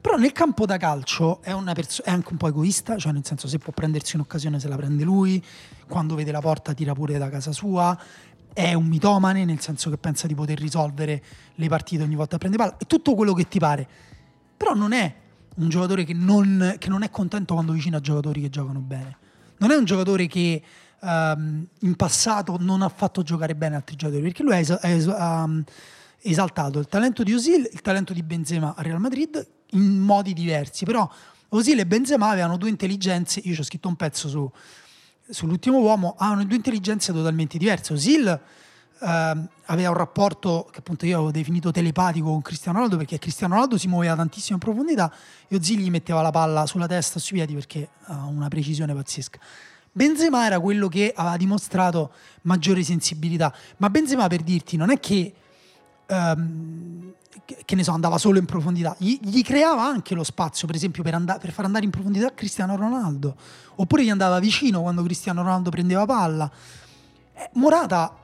Però nel campo da calcio è, perso- è, anche un po' egoista, cioè nel senso se può prendersi un'occasione se la prende lui, quando vede la porta tira pure da casa sua, è un mitomane nel senso che pensa di poter risolvere le partite ogni volta che prende palla, è tutto quello che ti pare. Però non è un giocatore che non, che non è contento quando vicino a giocatori che giocano bene. Non è un giocatore che um, in passato non ha fatto giocare bene altri giocatori, perché lui ha, es- ha um, esaltato il talento di Osil, il talento di Benzema a Real Madrid in modi diversi, però Osil e Benzema avevano due intelligenze, io ci ho scritto un pezzo su, sull'ultimo uomo, avevano due intelligenze totalmente diverse. Osil Uh, aveva un rapporto che appunto io avevo definito telepatico con Cristiano Ronaldo perché Cristiano Ronaldo si muoveva tantissimo in profondità e Ozil gli metteva la palla sulla testa sui piedi perché ha una precisione pazzesca. Benzema era quello che aveva dimostrato maggiore sensibilità, ma Benzema per dirti non è che um, che ne so, andava solo in profondità, gli, gli creava anche lo spazio, per esempio, per, and- per, far andare in profondità Cristiano Ronaldo, oppure gli andava vicino quando Cristiano Ronaldo prendeva palla. Eh, Morata,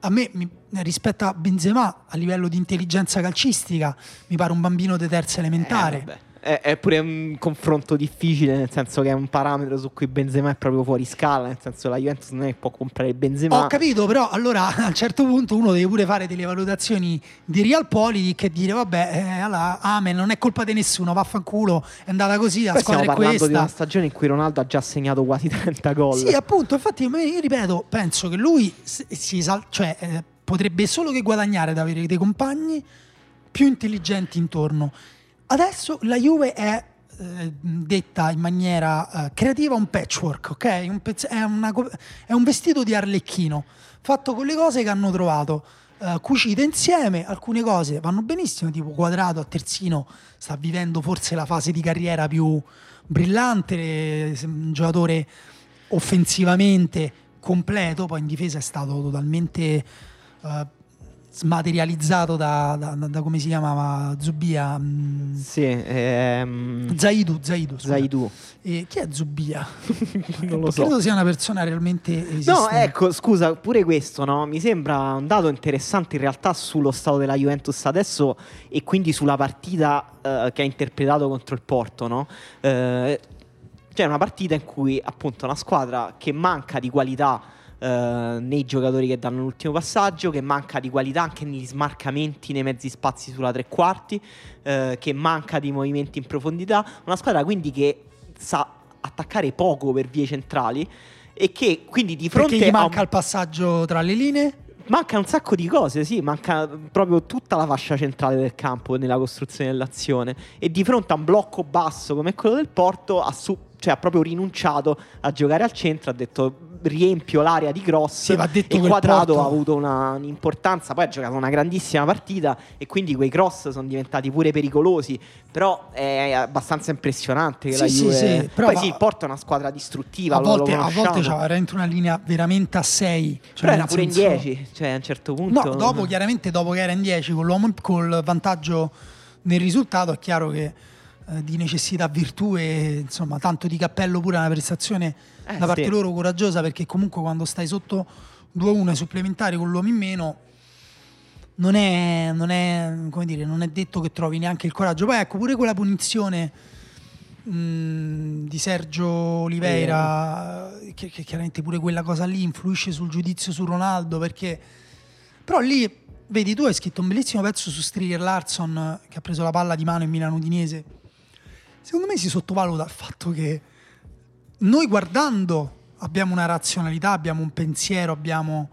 a me, mi, rispetto a Benzema, a livello di intelligenza calcistica, mi pare un bambino di terza elementare. Eh, è, è, pure un confronto difficile, nel senso che è un parametro su cui Benzema è proprio fuori scala, nel senso che la Juventus non è che può comprare Benzema. Ho capito, però allora a un certo punto uno deve pure fare delle valutazioni di realpolitik e dire vabbè, eh, allora, amen, non è colpa di nessuno, vaffanculo, è andata così, la Poi squadra stiamo parlando di una stagione in cui Ronaldo ha già segnato quasi 30 gol. Sì, appunto, infatti io ripeto, penso che lui si esal- cioè, eh, potrebbe solo che guadagnare ad avere dei compagni più intelligenti intorno. Adesso la Juve è eh, detta in maniera eh, creativa un patchwork, ok? Un pezz- è, una, è, un vestito di arlecchino fatto con le cose che hanno trovato. Uh, cucite insieme, alcune cose vanno benissimo, tipo quadrato a terzino sta vivendo forse la fase di carriera più brillante, un giocatore offensivamente completo, poi in difesa è stato totalmente uh, smaterializzato da, da, da, da, come si chiamava Zubia mm. sì ehm... Zaidu Zaidu, Zaidu. E chi è Zubia? non lo so credo sia una persona realmente esistente. no ecco scusa pure questo no? mi sembra un dato interessante in realtà sullo stato della Juventus adesso e quindi sulla partita uh, che ha interpretato contro il Porto no? Uh, c'è una partita in cui appunto una squadra che manca di qualità Uh, nei giocatori che danno l'ultimo passaggio, che manca di qualità anche negli smarcamenti nei mezzi spazi sulla tre quarti, uh, che manca di movimenti in profondità. Una squadra quindi che sa attaccare poco per vie centrali e che quindi di fronte Perché gli manca un... il passaggio tra le linee? Manca un sacco di cose, sì, manca proprio tutta la fascia centrale del campo nella costruzione dell'azione e di fronte a un blocco basso come quello del Porto ha, su- cioè, ha proprio rinunciato a giocare al centro, ha detto riempio l'area di cross sì, e Quadrado Porto... ha avuto una, un'importanza poi ha giocato una grandissima partita e quindi quei cross sono diventati pure pericolosi però è abbastanza impressionante che sì, la Juve sì, sì. poi va... sì, Porto è una squadra distruttiva a volte, lo a volte c'era veramente una linea veramente a 6 cioè però era pure senso... in 10 cioè a un certo punto no, dopo chiaramente dopo che era in 10 con l'uomo col vantaggio nel risultato è chiaro che eh, di necessità virtù e insomma tanto di cappello pure una prestazione eh, da parte sì. loro coraggiosa perché comunque quando stai sotto 2-1 ai supplementari con l'uomo in meno non è, non, è, dire, non è, detto che trovi neanche il coraggio. Poi ecco pure quella punizione mh, di Sergio Oliveira, eh. che, che, chiaramente pure quella cosa lì influisce sul giudizio su Ronaldo, perché però lì, vedi, tu hai scritto un bellissimo pezzo su Striger Larson che ha preso la palla di mano in Milano Udinese. Secondo me si sottovaluta il fatto che noi guardando abbiamo una razionalità, abbiamo un pensiero, abbiamo...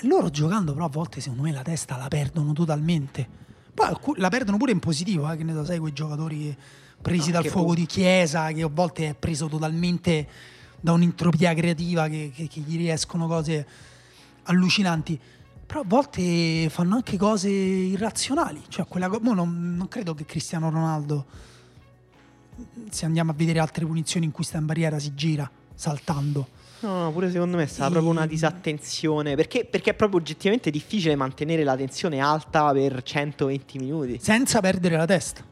Loro giocando però a volte secondo me la testa la perdono totalmente. Poi la perdono pure in positivo, eh, che ne so, sai quei giocatori presi no, dal fuoco pu- di Chiesa, che a volte è preso totalmente da un'intropia creativa, che, che, che gli riescono cose allucinanti. Però a volte fanno anche cose irrazionali. Cioè, quella, non, non credo che Cristiano Ronaldo se andiamo a vedere altre punizioni in cui sta in barriera si gira saltando. No, no, pure secondo me è stata e... proprio una disattenzione. Perché, perché, è proprio oggettivamente difficile mantenere la tensione alta per 120 minuti. Senza perdere la testa.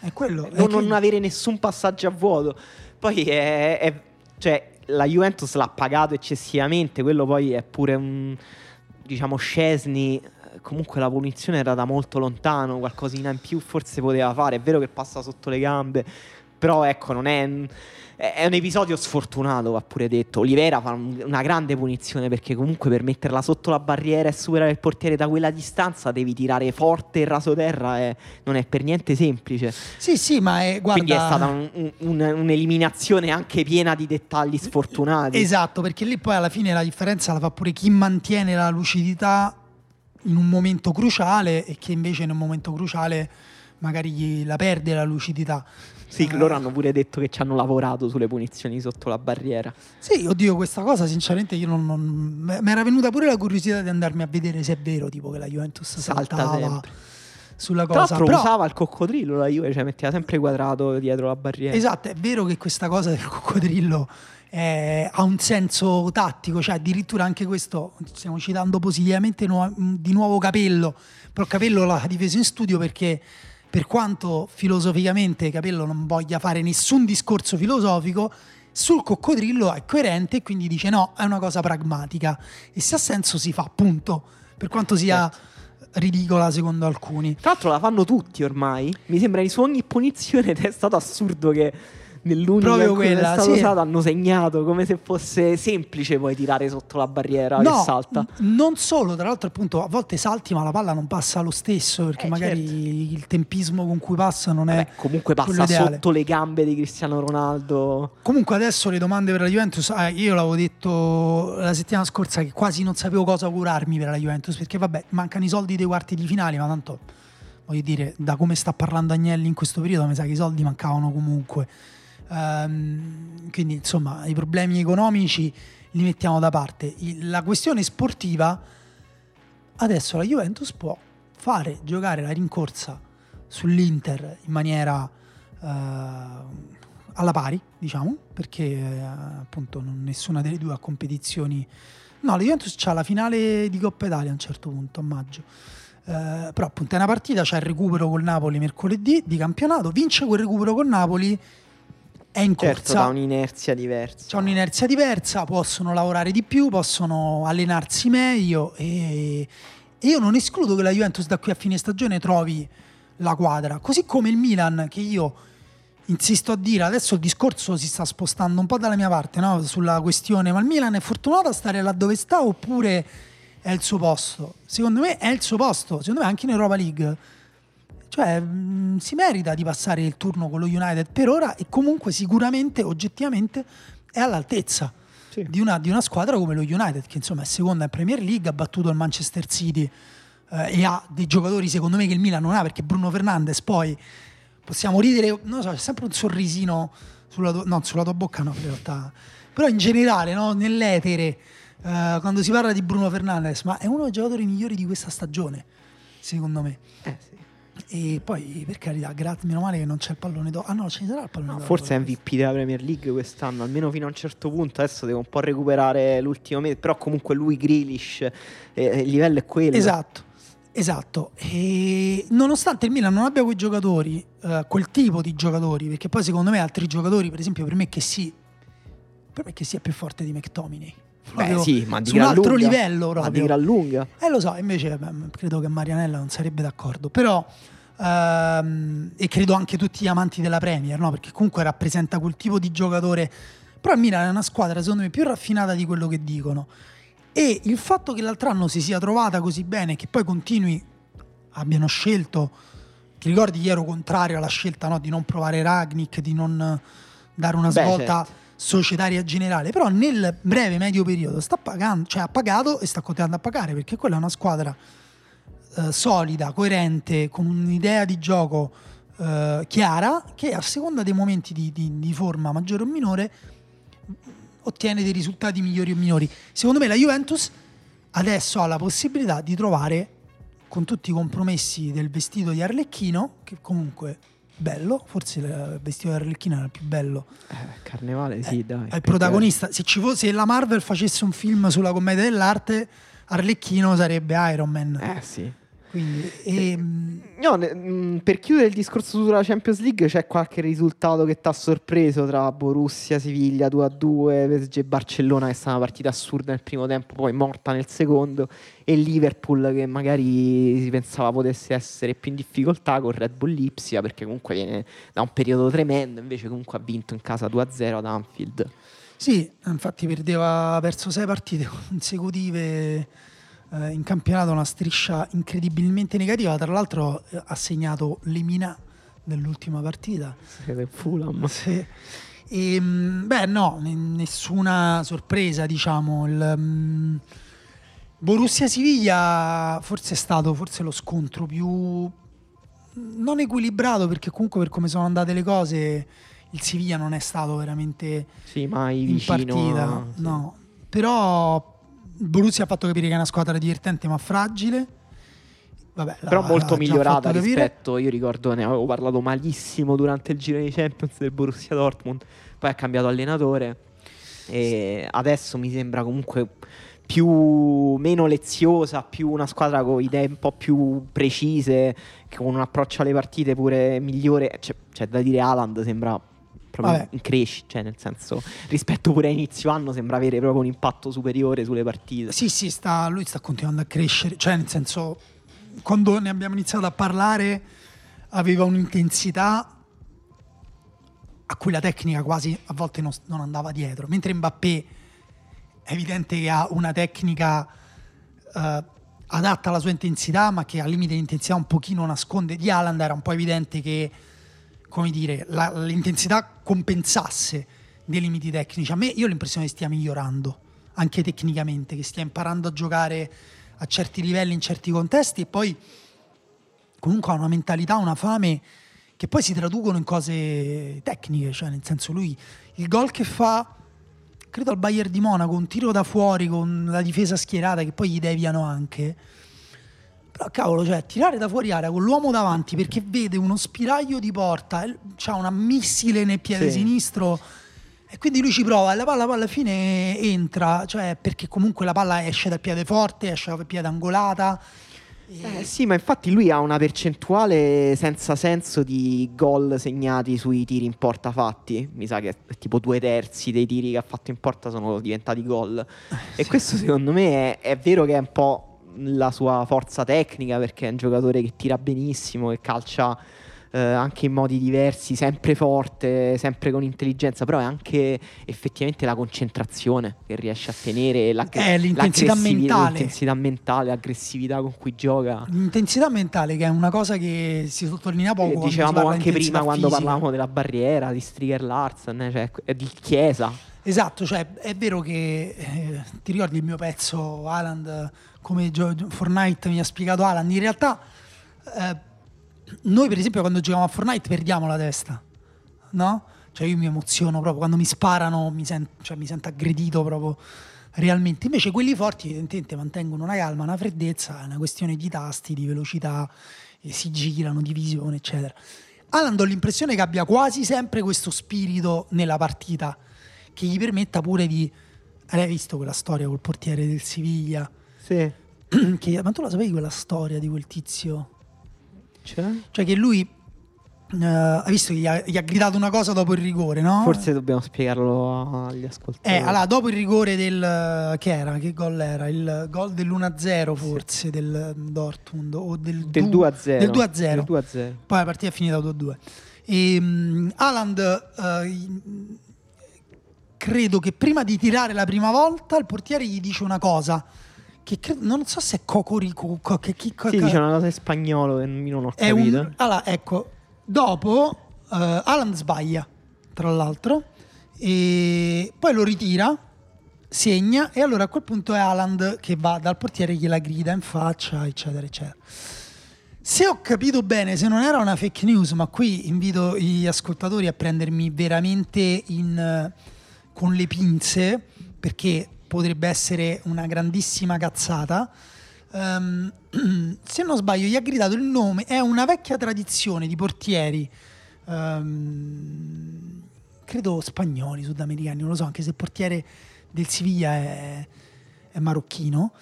È quello. Non, è non che... avere nessun passaggio a vuoto. Poi è, è, cioè, la Juventus l'ha pagato eccessivamente. Quello poi è pure un. Diciamo, Scesni. Comunque la punizione era da molto lontano. Qualcosina in più forse poteva fare. È vero che passa sotto le gambe però ecco, non è, è un episodio sfortunato, va pure detto. Olivera fa una grande punizione perché comunque per metterla sotto la barriera e superare il portiere da quella distanza devi tirare forte e raso terra e non è per niente semplice. Sì, sì, ma è, guarda... Quindi è stata un, un, un'eliminazione anche piena di dettagli sfortunati. Esatto, perché lì poi alla fine la differenza la fa pure chi mantiene la lucidità in un momento cruciale e chi invece in un momento cruciale magari la perde la lucidità Sì, uh, loro hanno pure detto che ci hanno lavorato sulle punizioni sotto la barriera. Sì, oddio, questa cosa sinceramente io non... non mi era venuta pure la curiosità di andarmi a vedere se è vero, tipo che la Juventus salta saltava sempre. sulla cosa. Tra l'altro Però... usava il coccodrillo la Juve, cioè metteva sempre quadrato dietro la barriera. Esatto, è vero che questa cosa del coccodrillo eh, ha un senso tattico, cioè addirittura anche questo, stiamo citando positivamente nu- di nuovo Capello, però Capello l'ha difeso in studio perché per quanto filosoficamente Capello non voglia fare nessun discorso filosofico, sul coccodrillo è coerente e quindi dice no, è una cosa pragmatica e se ha senso si fa, punto, per quanto sia... Certo ridicola secondo alcuni. Tra l'altro la fanno tutti ormai. Mi sembra che su ogni punizione è stato assurdo che nell'unica Proprio in cui quella, è stato sì. usato hanno segnato come se fosse semplice poi tirare sotto la barriera no, che salta. N- non solo, tra l'altro appunto a volte salti ma la palla non passa lo stesso perché eh, magari certo. il tempismo con cui passa non è... Vabbè, comunque passa sotto le gambe di Cristiano Ronaldo. Comunque adesso le domande per la Juventus, ah, io l'avevo detto la settimana scorsa che quasi non sapevo cosa augurarmi per la Juventus perché vabbè mancano i soldi dei quarti di finale ma tanto voglio dire da come sta parlando Agnelli in questo periodo mi sa che i soldi mancavano comunque Um, quindi insomma i problemi economici li mettiamo da parte. La questione sportiva, adesso la Juventus può fare giocare la rincorsa sull'Inter in maniera uh, alla pari, diciamo, perché uh, appunto nessuna delle due ha competizioni. No, la Juventus ha la finale di Coppa Italia a un certo punto, a maggio. Uh, però appunto è una partita, c'è il recupero col Napoli mercoledì di campionato, vince quel recupero con Napoli è in certo, corsa. ha un'inerzia diversa. C'è un'inerzia diversa, possono lavorare di più, possono allenarsi meglio e, e io non escludo che la Juventus da qui a fine stagione trovi la quadra, così come il Milan che io insisto a dire, adesso il discorso si sta spostando un po' dalla mia parte no? sulla questione, ma il Milan è fortunato a stare là dove sta oppure è il suo posto? Secondo me è il suo posto, secondo me anche in Europa League cioè, mh, mm, si merita di passare il turno con lo United per ora e comunque sicuramente, oggettivamente, è all'altezza sì. di, una, di, una, squadra come lo United, che insomma è seconda in Premier League, ha battuto il Manchester City eh, e ha dei giocatori secondo me che il Milan non ha, perché Bruno Fernandes poi possiamo ridere, non so, c'è sempre un sorrisino sulla tua, no, sulla tua bocca, no, in realtà, però in generale, no, nell'etere, eh, quando si parla di Bruno Fernandes, ma è uno dei giocatori migliori di questa stagione, secondo me. Eh sì. E poi, per carità, grazie, meno male che non c'è il pallone d'oro. Ah no, ci sarà il pallone no, d'oro. Forse è MVP della Premier League quest'anno, almeno fino a un certo punto. Adesso devo un po' recuperare l'ultimo mese, però comunque lui, Grealish, eh, il livello è quello. Esatto. Esatto, e nonostante il Milan non abbia quei giocatori, eh, quel tipo di giocatori, perché poi secondo me altri giocatori, per esempio per me che sì, per me che sì è più forte di McTominay, Beh, sì, ma di su un altro lunga, livello proprio. Ma di gran lunga. Eh lo so, invece beh, credo che Marianella non sarebbe d'accordo, però ehm, e credo anche tutti gli amanti della Premier, no? perché comunque rappresenta quel tipo di giocatore. Però il Milan è una squadra secondo me più raffinata di quello che dicono. E il fatto che l'altro anno si sia trovata così bene, che poi continui, abbiano scelto, ti ricordi che ero contrario alla scelta no? di non provare Ragnick, di non dare una svolta Beh, certo societaria generale, però nel breve medio periodo sta pagando, cioè ha pagato e sta continuando a pagare perché quella è una squadra eh, solida, coerente, con un'idea di gioco eh, chiara che a seconda dei momenti di, di, di, forma maggiore o minore ottiene dei risultati migliori o minori. Secondo me la Juventus adesso ha la possibilità di trovare con tutti i compromessi del vestito di Arlecchino, che comunque bello, forse il vestito di Arlecchino era il più bello. Eh, carnevale, sì, eh, dai. È il protagonista. Se, ci fosse, se la Marvel facesse un film sulla commedia dell'arte, Arlecchino sarebbe Iron Man. Eh sì. Quindi, e... Ehm, no, mm, per chiudere il discorso sulla Champions League, c'è qualche risultato che ti ha sorpreso tra Borussia, Siviglia 2-2, PSG Barcellona che è stata una partita assurda nel primo tempo, poi morta nel secondo, e Liverpool che magari si pensava potesse essere più in difficoltà con Red Bull Lipsia perché comunque viene da un periodo tremendo, invece comunque ha vinto in casa 2-0 ad Anfield. Sì, infatti perdeva, perso sei partite consecutive eh, in campionato una striscia incredibilmente negativa. Tra l'altro eh, ha segnato Lemina nell'ultima partita. Siete Fulham. Sì. E, ehm, beh, no, nessuna sorpresa, diciamo. Il, um, Borussia Siviglia forse è stato forse lo scontro più non equilibrato perché comunque per come sono andate le cose il Siviglia non è stato veramente sì, mai in vicino, partita. Sì. No. Però Borussia ha fatto capire che è una squadra divertente ma fragile. Vabbè, però la, molto migliorata rispetto, io ricordo ne avevo parlato malissimo durante il giro di Champions del Borussia Dortmund, poi ha cambiato allenatore e adesso mi sembra comunque più meno leziosa, più una squadra con idee un po' più precise, con un approccio alle partite pure migliore. C'è, c'è da dire Haaland sembra proprio Vabbè. in crescita, cioè nel senso rispetto pure a inizio anno sembra avere proprio un impatto superiore sulle partite. Sì, sì, sta, lui sta continuando a crescere, cioè nel senso quando ne abbiamo iniziato a parlare aveva un'intensità a cui la tecnica quasi a volte non, non andava dietro, mentre Mbappé è evidente che ha una tecnica eh, adatta alla sua intensità, ma che al limite di intensità un pochino nasconde. Di Haaland era un po' evidente che, come dire, la, l'intensità compensasse dei limiti tecnici. A me io ho l'impressione che stia migliorando, anche tecnicamente, che stia imparando a giocare a certi livelli in certi contesti e poi comunque ha una mentalità, una fame che poi si traducono in cose tecniche, cioè nel senso lui il gol che fa credo al Bayern di Monaco, un tiro da fuori con la difesa schierata che poi gli deviano anche. Però cavolo, cioè, tirare da fuori area con l'uomo davanti perché vede uno spiraglio di porta, c'ha una missile nel piede sì. sinistro e quindi lui ci prova e la palla alla fine entra, cioè perché comunque la palla esce dal piede forte, esce dal piede angolata eh, sì, ma infatti lui ha una percentuale senza senso di gol segnati sui tiri in porta fatti. Mi sa che tipo due terzi dei tiri che ha fatto in porta sono diventati gol. Eh, e questo secondo me è, è vero che è un po' la sua forza tecnica perché è un giocatore che tira benissimo, che calcia eh, anche in modi diversi, sempre forte, sempre con intelligenza, però è anche effettivamente la concentrazione che riesce a tenere, l'aggr- eh, l'intensità mentale. l'intensità mentale, l'aggressività con cui gioca. L'intensità mentale che è una cosa che si sottolinea poco. Eh, dicevamo anche prima quando parlavamo della barriera, di Striger Larsen, cioè di Chiesa. Esatto, cioè è vero che eh, ti ricordi il mio pezzo Alan come Fortnite mi ha spiegato Alan, in realtà eh, noi per esempio quando giochiamo a Fortnite perdiamo la testa, no? Cioè io mi emoziono proprio quando mi sparano, mi, sento, cioè, mi sento aggredito proprio realmente. Invece quelli forti evidentemente mantengono una calma, una freddezza, è una questione di tasti, di velocità, si girano, di visione, eccetera. Alan ho l'impressione che abbia quasi sempre questo spirito nella partita che gli permetta pure di... Hai visto quella storia col portiere del Siviglia? Sì. Che, ma tu la sapevi quella storia di quel tizio? Cioè? Cioè che lui Uh, hai visto che gli ha, gli ha, gridato una cosa dopo il rigore, no? Forse dobbiamo spiegarlo agli ascoltatori. Eh, allora, dopo il rigore del... che era? Che gol era? Il gol dell'1-0 forse sì. del Dortmund o del, del 2-0. Del 2-0. 2-0. Poi la partita è finita 2-2. E, um, uh, credo che prima di tirare la prima volta il portiere gli dice una cosa che credo, non so se è Cocorico co, che chi co, sì, dice una cosa in spagnolo che non ho capito un, allora ecco dopo uh, Alan sbaglia tra l'altro e poi lo ritira segna e allora a quel punto è Alan che va dal portiere gliela grida in faccia eccetera eccetera. Se ho capito bene, se non era una fake news, ma qui invito gli ascoltatori a prendermi veramente in, con le pinze, perché potrebbe essere una grandissima cazzata. Um, se non sbaglio, gli ha gridato il nome. È una vecchia tradizione di portieri, um, credo spagnoli, sudamericani, non lo so, anche se il portiere del Siviglia è, è marocchino.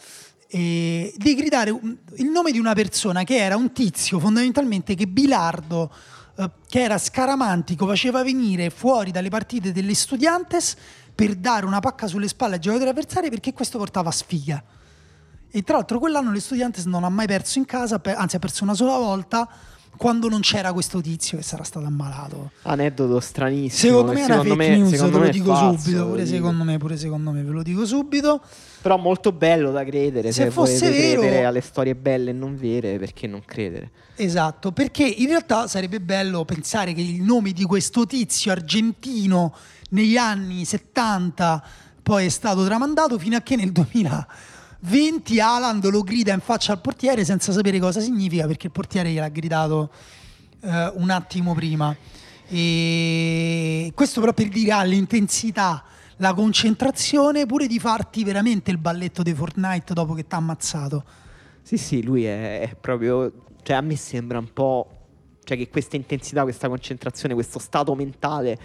E di gridare il nome di una persona che era un tizio fondamentalmente che Bilardo, eh, che era scaramantico, faceva venire fuori dalle partite delle Studiantes per dare una pacca sulle spalle ai giocatori avversari perché questo portava sfiga. E tra l'altro quell'anno le Studiantes non ha mai perso in casa, anzi ha perso una sola volta quando non c'era questo tizio che sarà stato ammalato. Aneddoto stranissimo. Secondo me è una fake me, news, te lo dico falso, subito, pure secondo me, pure secondo me, ve lo dico subito. Però molto bello da credere, se, se fosse vero, credere alle storie belle e non vere, perché non credere? Esatto, perché in realtà sarebbe bello pensare che il nome di questo tizio argentino negli anni 70 poi è stato tramandato fino a che nel 2020 Alan lo grida in faccia al portiere senza sapere cosa significa perché il portiere gliel'ha gridato eh, un attimo prima. E questo però per dire all'intensità, la concentrazione, pure di farti veramente il balletto di Fortnite dopo che ti ha ammazzato. Sì, sì, lui è, è proprio... Cioè a me sembra un po'... Cioè che questa intensità, questa concentrazione, questo stato mentale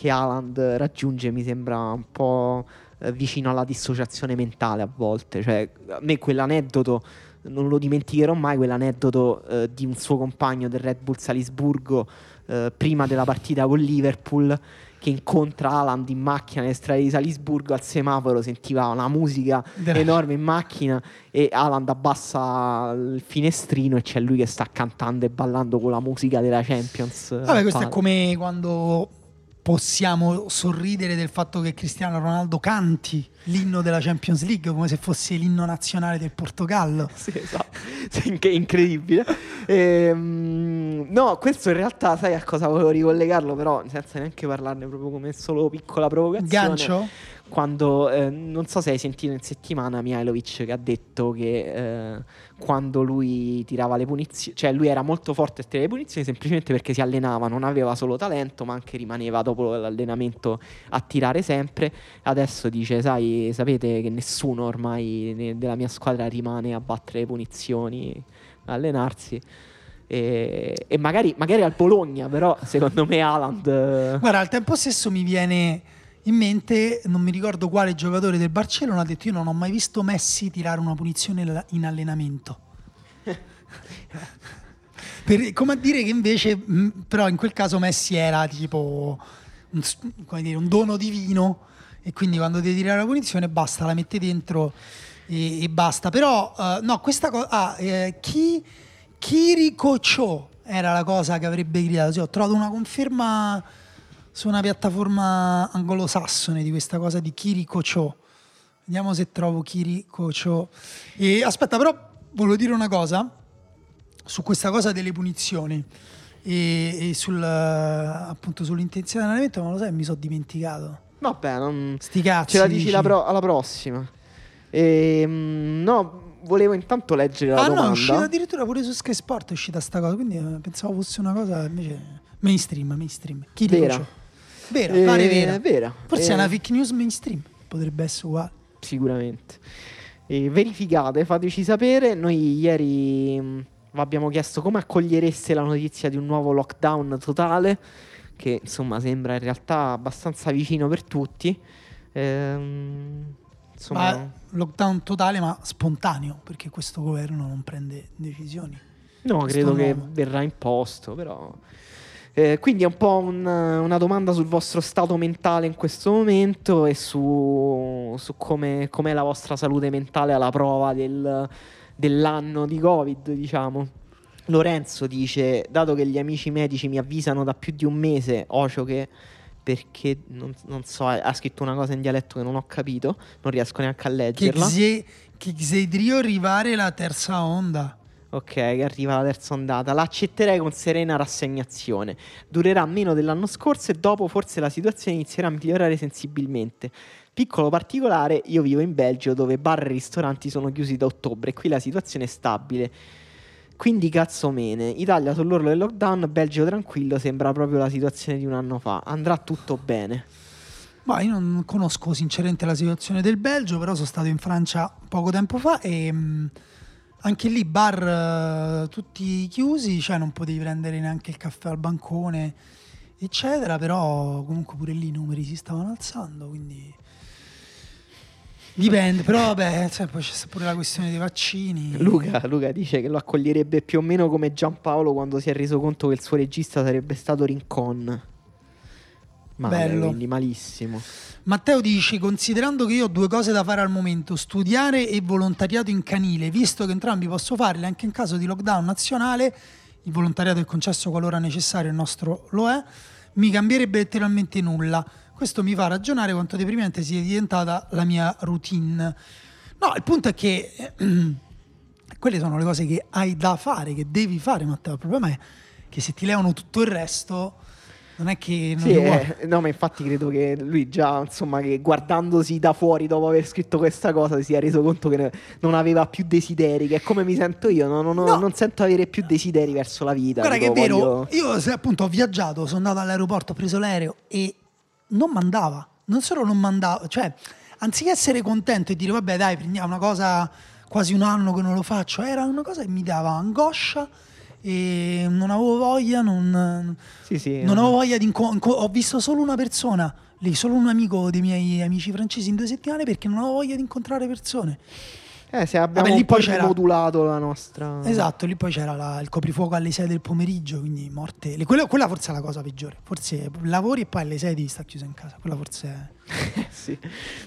che Haaland raggiunge mi sembra un po' eh, vicino alla dissociazione mentale a volte. Cioè, a me quell'aneddoto non lo dimenticherò mai, quell'aneddoto eh, di un suo compagno del Red Bull Salisburgo eh, prima della partita con Liverpool che incontra Haaland in macchina nelle strade di Salisburgo al semaforo sentiva una musica enorme in macchina e Haaland abbassa il finestrino e c'è lui che sta cantando e ballando con la musica della Champions. Vabbè, questo è come quando possiamo sorridere del fatto che Cristiano Ronaldo canti l'inno della Champions League come se fosse l'inno nazionale del Portogallo. Sì, esatto. Sì, incredibile. Ehm, no, questo in realtà, sai a cosa volevo ricollegarlo, però senza neanche parlarne proprio come solo piccola provocazione. Gancio? Quando eh, non so se hai sentito in settimana Mihailovic che ha detto che eh, quando lui tirava le punizioni, cioè lui era molto forte a tirare le punizioni semplicemente perché si allenava, non aveva solo talento, ma anche rimaneva dopo l'allenamento a tirare sempre. Adesso dice, sai, sapete che nessuno ormai della mia squadra rimane a battere le punizioni, a allenarsi. E, e magari, magari, al Bologna, però secondo me Haaland... Guarda, al tempo stesso mi viene in mente, non mi ricordo quale giocatore del Barcellona ha detto io non ho mai visto Messi tirare una punizione in allenamento. per, come a dire che invece, mh, però in quel caso Messi era tipo un, dire, un, dono divino e quindi quando devi tirare la punizione basta, la metti dentro e, e basta. Però uh, no, questa cosa... Ah, eh, chi, era la cosa che avrebbe gridato. Sì, ho trovato una conferma su una piattaforma anglosassone di questa cosa di Kiriko Cho. Vediamo se trovo Kiriko Cho. E aspetta, però volevo dire una cosa su questa cosa delle punizioni e, e sul, appunto sull'intensità dell'allenamento, ma lo sai, mi sono dimenticato. Vabbè, non... Sti cazzi. Ce la dici, dici. Pro- alla prossima. E, ehm, no, volevo intanto leggere la ah, domanda. Ah no, è uscita addirittura pure su Sky Sport è uscita sta cosa, quindi eh, pensavo fosse una cosa invece mainstream, mainstream. Kiriko Cho. Vera, eh, pare vera. vera. Forse eh, è una fake news mainstream, potrebbe essere uguale. Sicuramente. Eh, verificate, fateci sapere. Noi ieri mh, mm, abbiamo chiesto come accogliereste la notizia di un nuovo lockdown totale, che insomma sembra in realtà abbastanza vicino per tutti. Ehm, insomma... Ma lockdown totale ma spontaneo, perché questo governo non prende decisioni. No, credo nuovo. che verrà imposto, però... Eh, quindi è un po' un, una domanda sul vostro stato mentale in questo momento e su, su come è la vostra salute mentale alla prova del, dell'anno di Covid, diciamo. Lorenzo dice, dato che gli amici medici mi avvisano da più di un mese, Ocio che perché non, non, so, ha scritto una cosa in dialetto che non ho capito, non riesco neanche a leggerla. Che, che Xedrio arrivare la terza onda. Ok, arriva la terza ondata. L'accetterei con serena rassegnazione. Durerà meno dell'anno scorso e dopo forse la situazione inizierà a migliorare sensibilmente. Piccolo particolare, io vivo in Belgio dove bar e ristoranti sono chiusi da ottobre e qui la situazione è stabile. Quindi cazzo mene. Italia sull'orlo del lockdown, Belgio tranquillo, sembra proprio la situazione di un anno fa. Andrà tutto bene. Ma io non conosco sinceramente la situazione del Belgio, però sono stato in Francia poco tempo fa e... Anche lì bar uh, tutti chiusi, cioè non potevi prendere neanche il caffè al bancone, eccetera, però comunque pure lì i numeri si stavano alzando, quindi dipende, però vabbè, cioè, poi c'è pure la questione dei vaccini. Luca, Luca dice che lo accoglierebbe più o meno come Giampaolo quando si è reso conto che il suo regista sarebbe stato Rincon. Male, Bello. quindi malissimo. Matteo dice, considerando che io ho due cose da fare al momento, studiare e volontariato in canile, visto che entrambi posso farli anche in caso di lockdown nazionale, il volontariato è concesso qualora necessario, il nostro lo è, mi cambierebbe letteralmente nulla. Questo mi fa ragionare quanto deprimente sia diventata la mia routine. No, il punto è che eh, quelle sono le cose che hai da fare, che devi fare, Matteo. Il problema è che se ti levano tutto il resto non è che non sì, eh, no, ma infatti credo che lui già, insomma, che guardandosi da fuori dopo aver scritto questa cosa si sia reso conto che non aveva più desideri, che è come mi sento io, no, no, no. non sento avere più desideri verso la vita. Guarda che è vero, voglio... io se appunto ho viaggiato, sono andato all'aeroporto, ho preso l'aereo e non mandava, non solo non mandava, cioè anziché essere contento e dire vabbè dai prendiamo una cosa quasi un anno che non lo faccio, era una cosa che mi dava angoscia e non avevo voglia, non, sì, sì, non avevo voglia di incontrare, ho visto solo una persona lì, solo un amico dei miei amici francesi in due settimane perché non avevo voglia di incontrare persone. Eh, se abbiamo Vabbè, lì poi c'era... modulato la nostra... Esatto, lì poi c'era la, il coprifuoco alle 6 del pomeriggio, quindi morte... Quella, quella, forse è la cosa peggiore. Forse lavori e poi alle 6 devi stare chiuso in casa. Quella forse è... sì,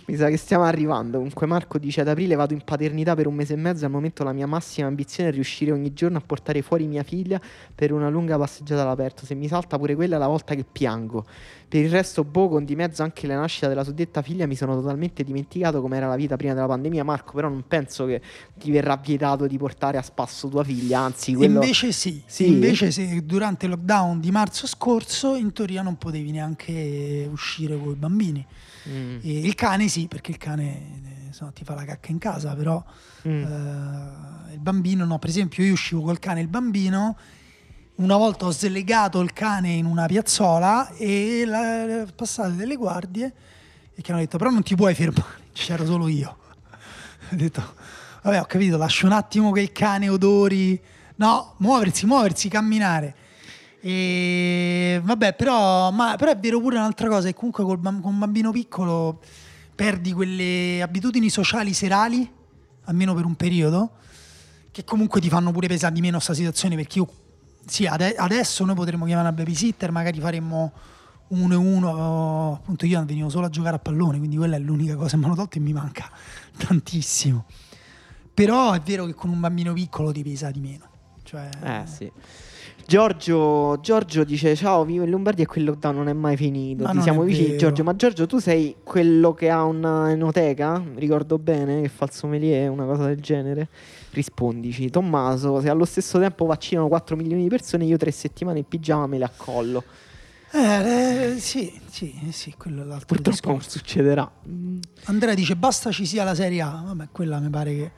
mi sa che stiamo arrivando. Comunque Marco dice ad aprile vado in paternità per un mese e mezzo. Al momento la mia massima ambizione è riuscire ogni giorno a portare fuori mia figlia per una lunga passeggiata all'aperto. Se mi salta pure quella è la volta che piango. Per il resto, boh, con di mezzo anche la nascita della suddetta figlia mi sono totalmente dimenticato come era la vita prima della pandemia. Marco, però non penso che ti verrà vietato di portare a spasso tua figlia, anzi quello... Invece sì, sì. invece sì, durante il lockdown di marzo scorso in teoria non potevi neanche uscire con i bambini. Mm. il cane sì, perché il cane insomma, ti fa la cacca in casa, però mm. eh, il bambino no. Per esempio io uscivo col cane e il bambino una volta ho slegato il cane in una piazzola e la, passate delle guardie e che hanno detto però non ti puoi fermare, c'ero solo io. ho detto, vabbè ho capito, lascio un attimo che il cane odori, no, muoversi, muoversi, camminare. E vabbè, però, ma, però è vero pure un'altra cosa, che comunque col, con un bambino piccolo perdi quelle abitudini sociali serali, almeno per un periodo, che comunque ti fanno pure pesare di meno questa situazione, perché io sì, ade- adesso noi potremmo chiamare una babysitter, magari faremmo uno e uno, appunto io venivo solo a giocare a pallone, quindi quella è l'unica cosa che mi hanno tolto e mi manca tantissimo. Però è vero che con un bambino piccolo ti pesa di meno. Cioè... Eh sì. Giorgio, Giorgio, dice ciao vivo in Lombardia e quel lockdown non è mai finito ma ti siamo vicini vero. Giorgio ma Giorgio tu sei quello che ha un'enoteca ricordo bene che fa il sommelier una cosa del genere rispondici Tommaso se allo stesso tempo vaccinano 4 milioni di persone io tre settimane in pigiama me le accollo eh, eh, sì, sì, sì, quello è l'altro Purtroppo non succederà. Andrea dice basta ci sia la Serie A. Vabbè, quella mi pare che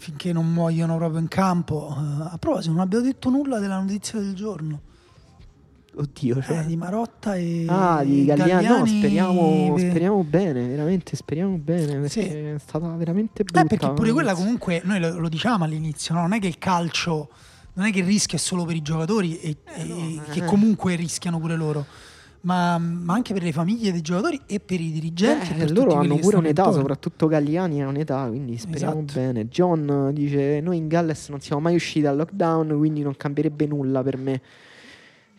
finché non muoiono proprio in campo. Uh, a proposito, non abbiamo detto nulla della notizia del giorno. Oddio, cioè. Eh, di Marotta e Ah, di Galliani, Galliani... No, speriamo, speriamo, bene, veramente speriamo bene perché sì. è stata veramente brutta. Eh, perché pure quella comunque noi lo, lo diciamo all'inizio, no? non è che il calcio non è che rischia solo per i giocatori e, eh, no, e che comunque rischiano pure loro. Ma, ma, anche per le famiglie dei giocatori e per i dirigenti. Eh, loro hanno pure un'età, intorno. soprattutto Galliani ha un'età, quindi speriamo esatto. bene. John dice: Noi in Galles non siamo mai usciti dal lockdown, quindi non cambierebbe nulla per me.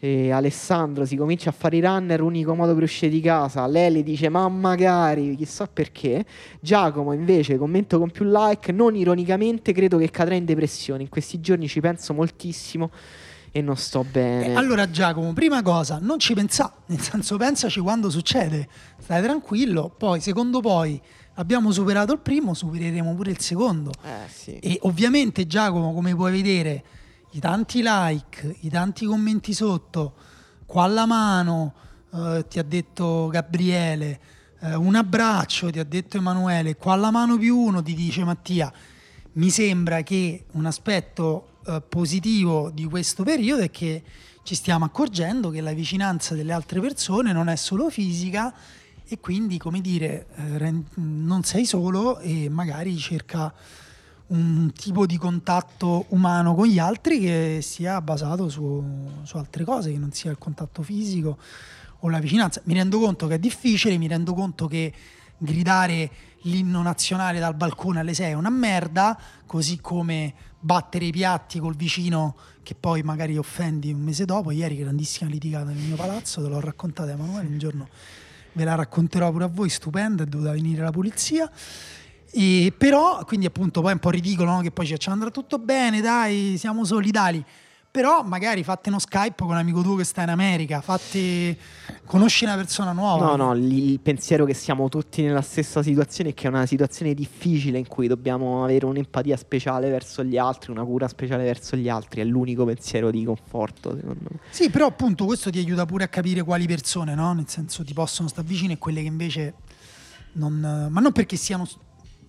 E Alessandro si comincia a fare i runner, unico modo per uscire di casa. Lele dice: Ma magari, chissà perché. Giacomo invece commento con più like. Non ironicamente, credo che cadrà in depressione. In questi giorni ci penso moltissimo e non sto bene. Eh, allora, Giacomo, prima cosa, non ci pensa, nel senso, pensaci quando succede. Stai tranquillo. Poi, secondo poi, abbiamo superato il primo, supereremo pure il secondo. Eh, sì. E ovviamente, Giacomo, come puoi vedere i tanti like, i tanti commenti sotto, qua alla mano, eh, ti ha detto Gabriele, eh, un abbraccio, ti ha detto Emanuele, qua alla mano più uno, ti dice Mattia. Mi sembra che un aspetto eh, positivo di questo periodo è che ci stiamo accorgendo che la vicinanza delle altre persone non è solo fisica e quindi, come dire, eh, non sei solo e magari cerca un tipo di contatto umano con gli altri che sia basato su, su, altre cose, che non sia il contatto fisico o la vicinanza. Mi rendo conto che è difficile, mi rendo conto che gridare l'inno nazionale dal balcone alle 6 è una merda, così come battere i piatti col vicino che poi magari offendi un mese dopo. Ieri grandissima litigata nel mio palazzo, te l'ho raccontata Emanuele, un giorno ve la racconterò pure a voi, stupenda, è dovuta venire la polizia. E però, quindi appunto poi è un po' ridicolo no? che poi ci andrà tutto bene, dai, siamo solidali. Però magari fatti uno Skype con un amico tuo che sta in America, fatti conosci una persona nuova. No, no, il pensiero che siamo tutti nella stessa situazione è che è una situazione difficile in cui dobbiamo avere un'empatia speciale verso gli altri, una cura speciale verso gli altri, è l'unico pensiero di conforto, secondo me. Sì, però appunto questo ti aiuta pure a capire quali persone, no? Nel senso ti possono stare vicine e quelle che invece non ma non perché siano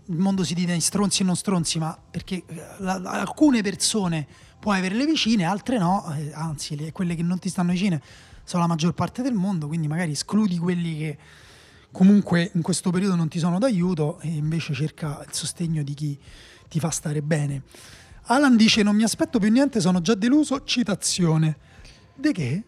il mondo si divide in stronzi e non stronzi, ma perché eh, la, alcune persone puoi averle vicine, altre no, eh, anzi le, quelle che non ti stanno vicine sono la maggior parte del mondo, quindi magari escludi quelli che comunque in questo periodo non ti sono d'aiuto e invece cerca il sostegno di chi ti fa stare bene. Alan dice non mi aspetto più niente, sono già deluso, citazione. De che?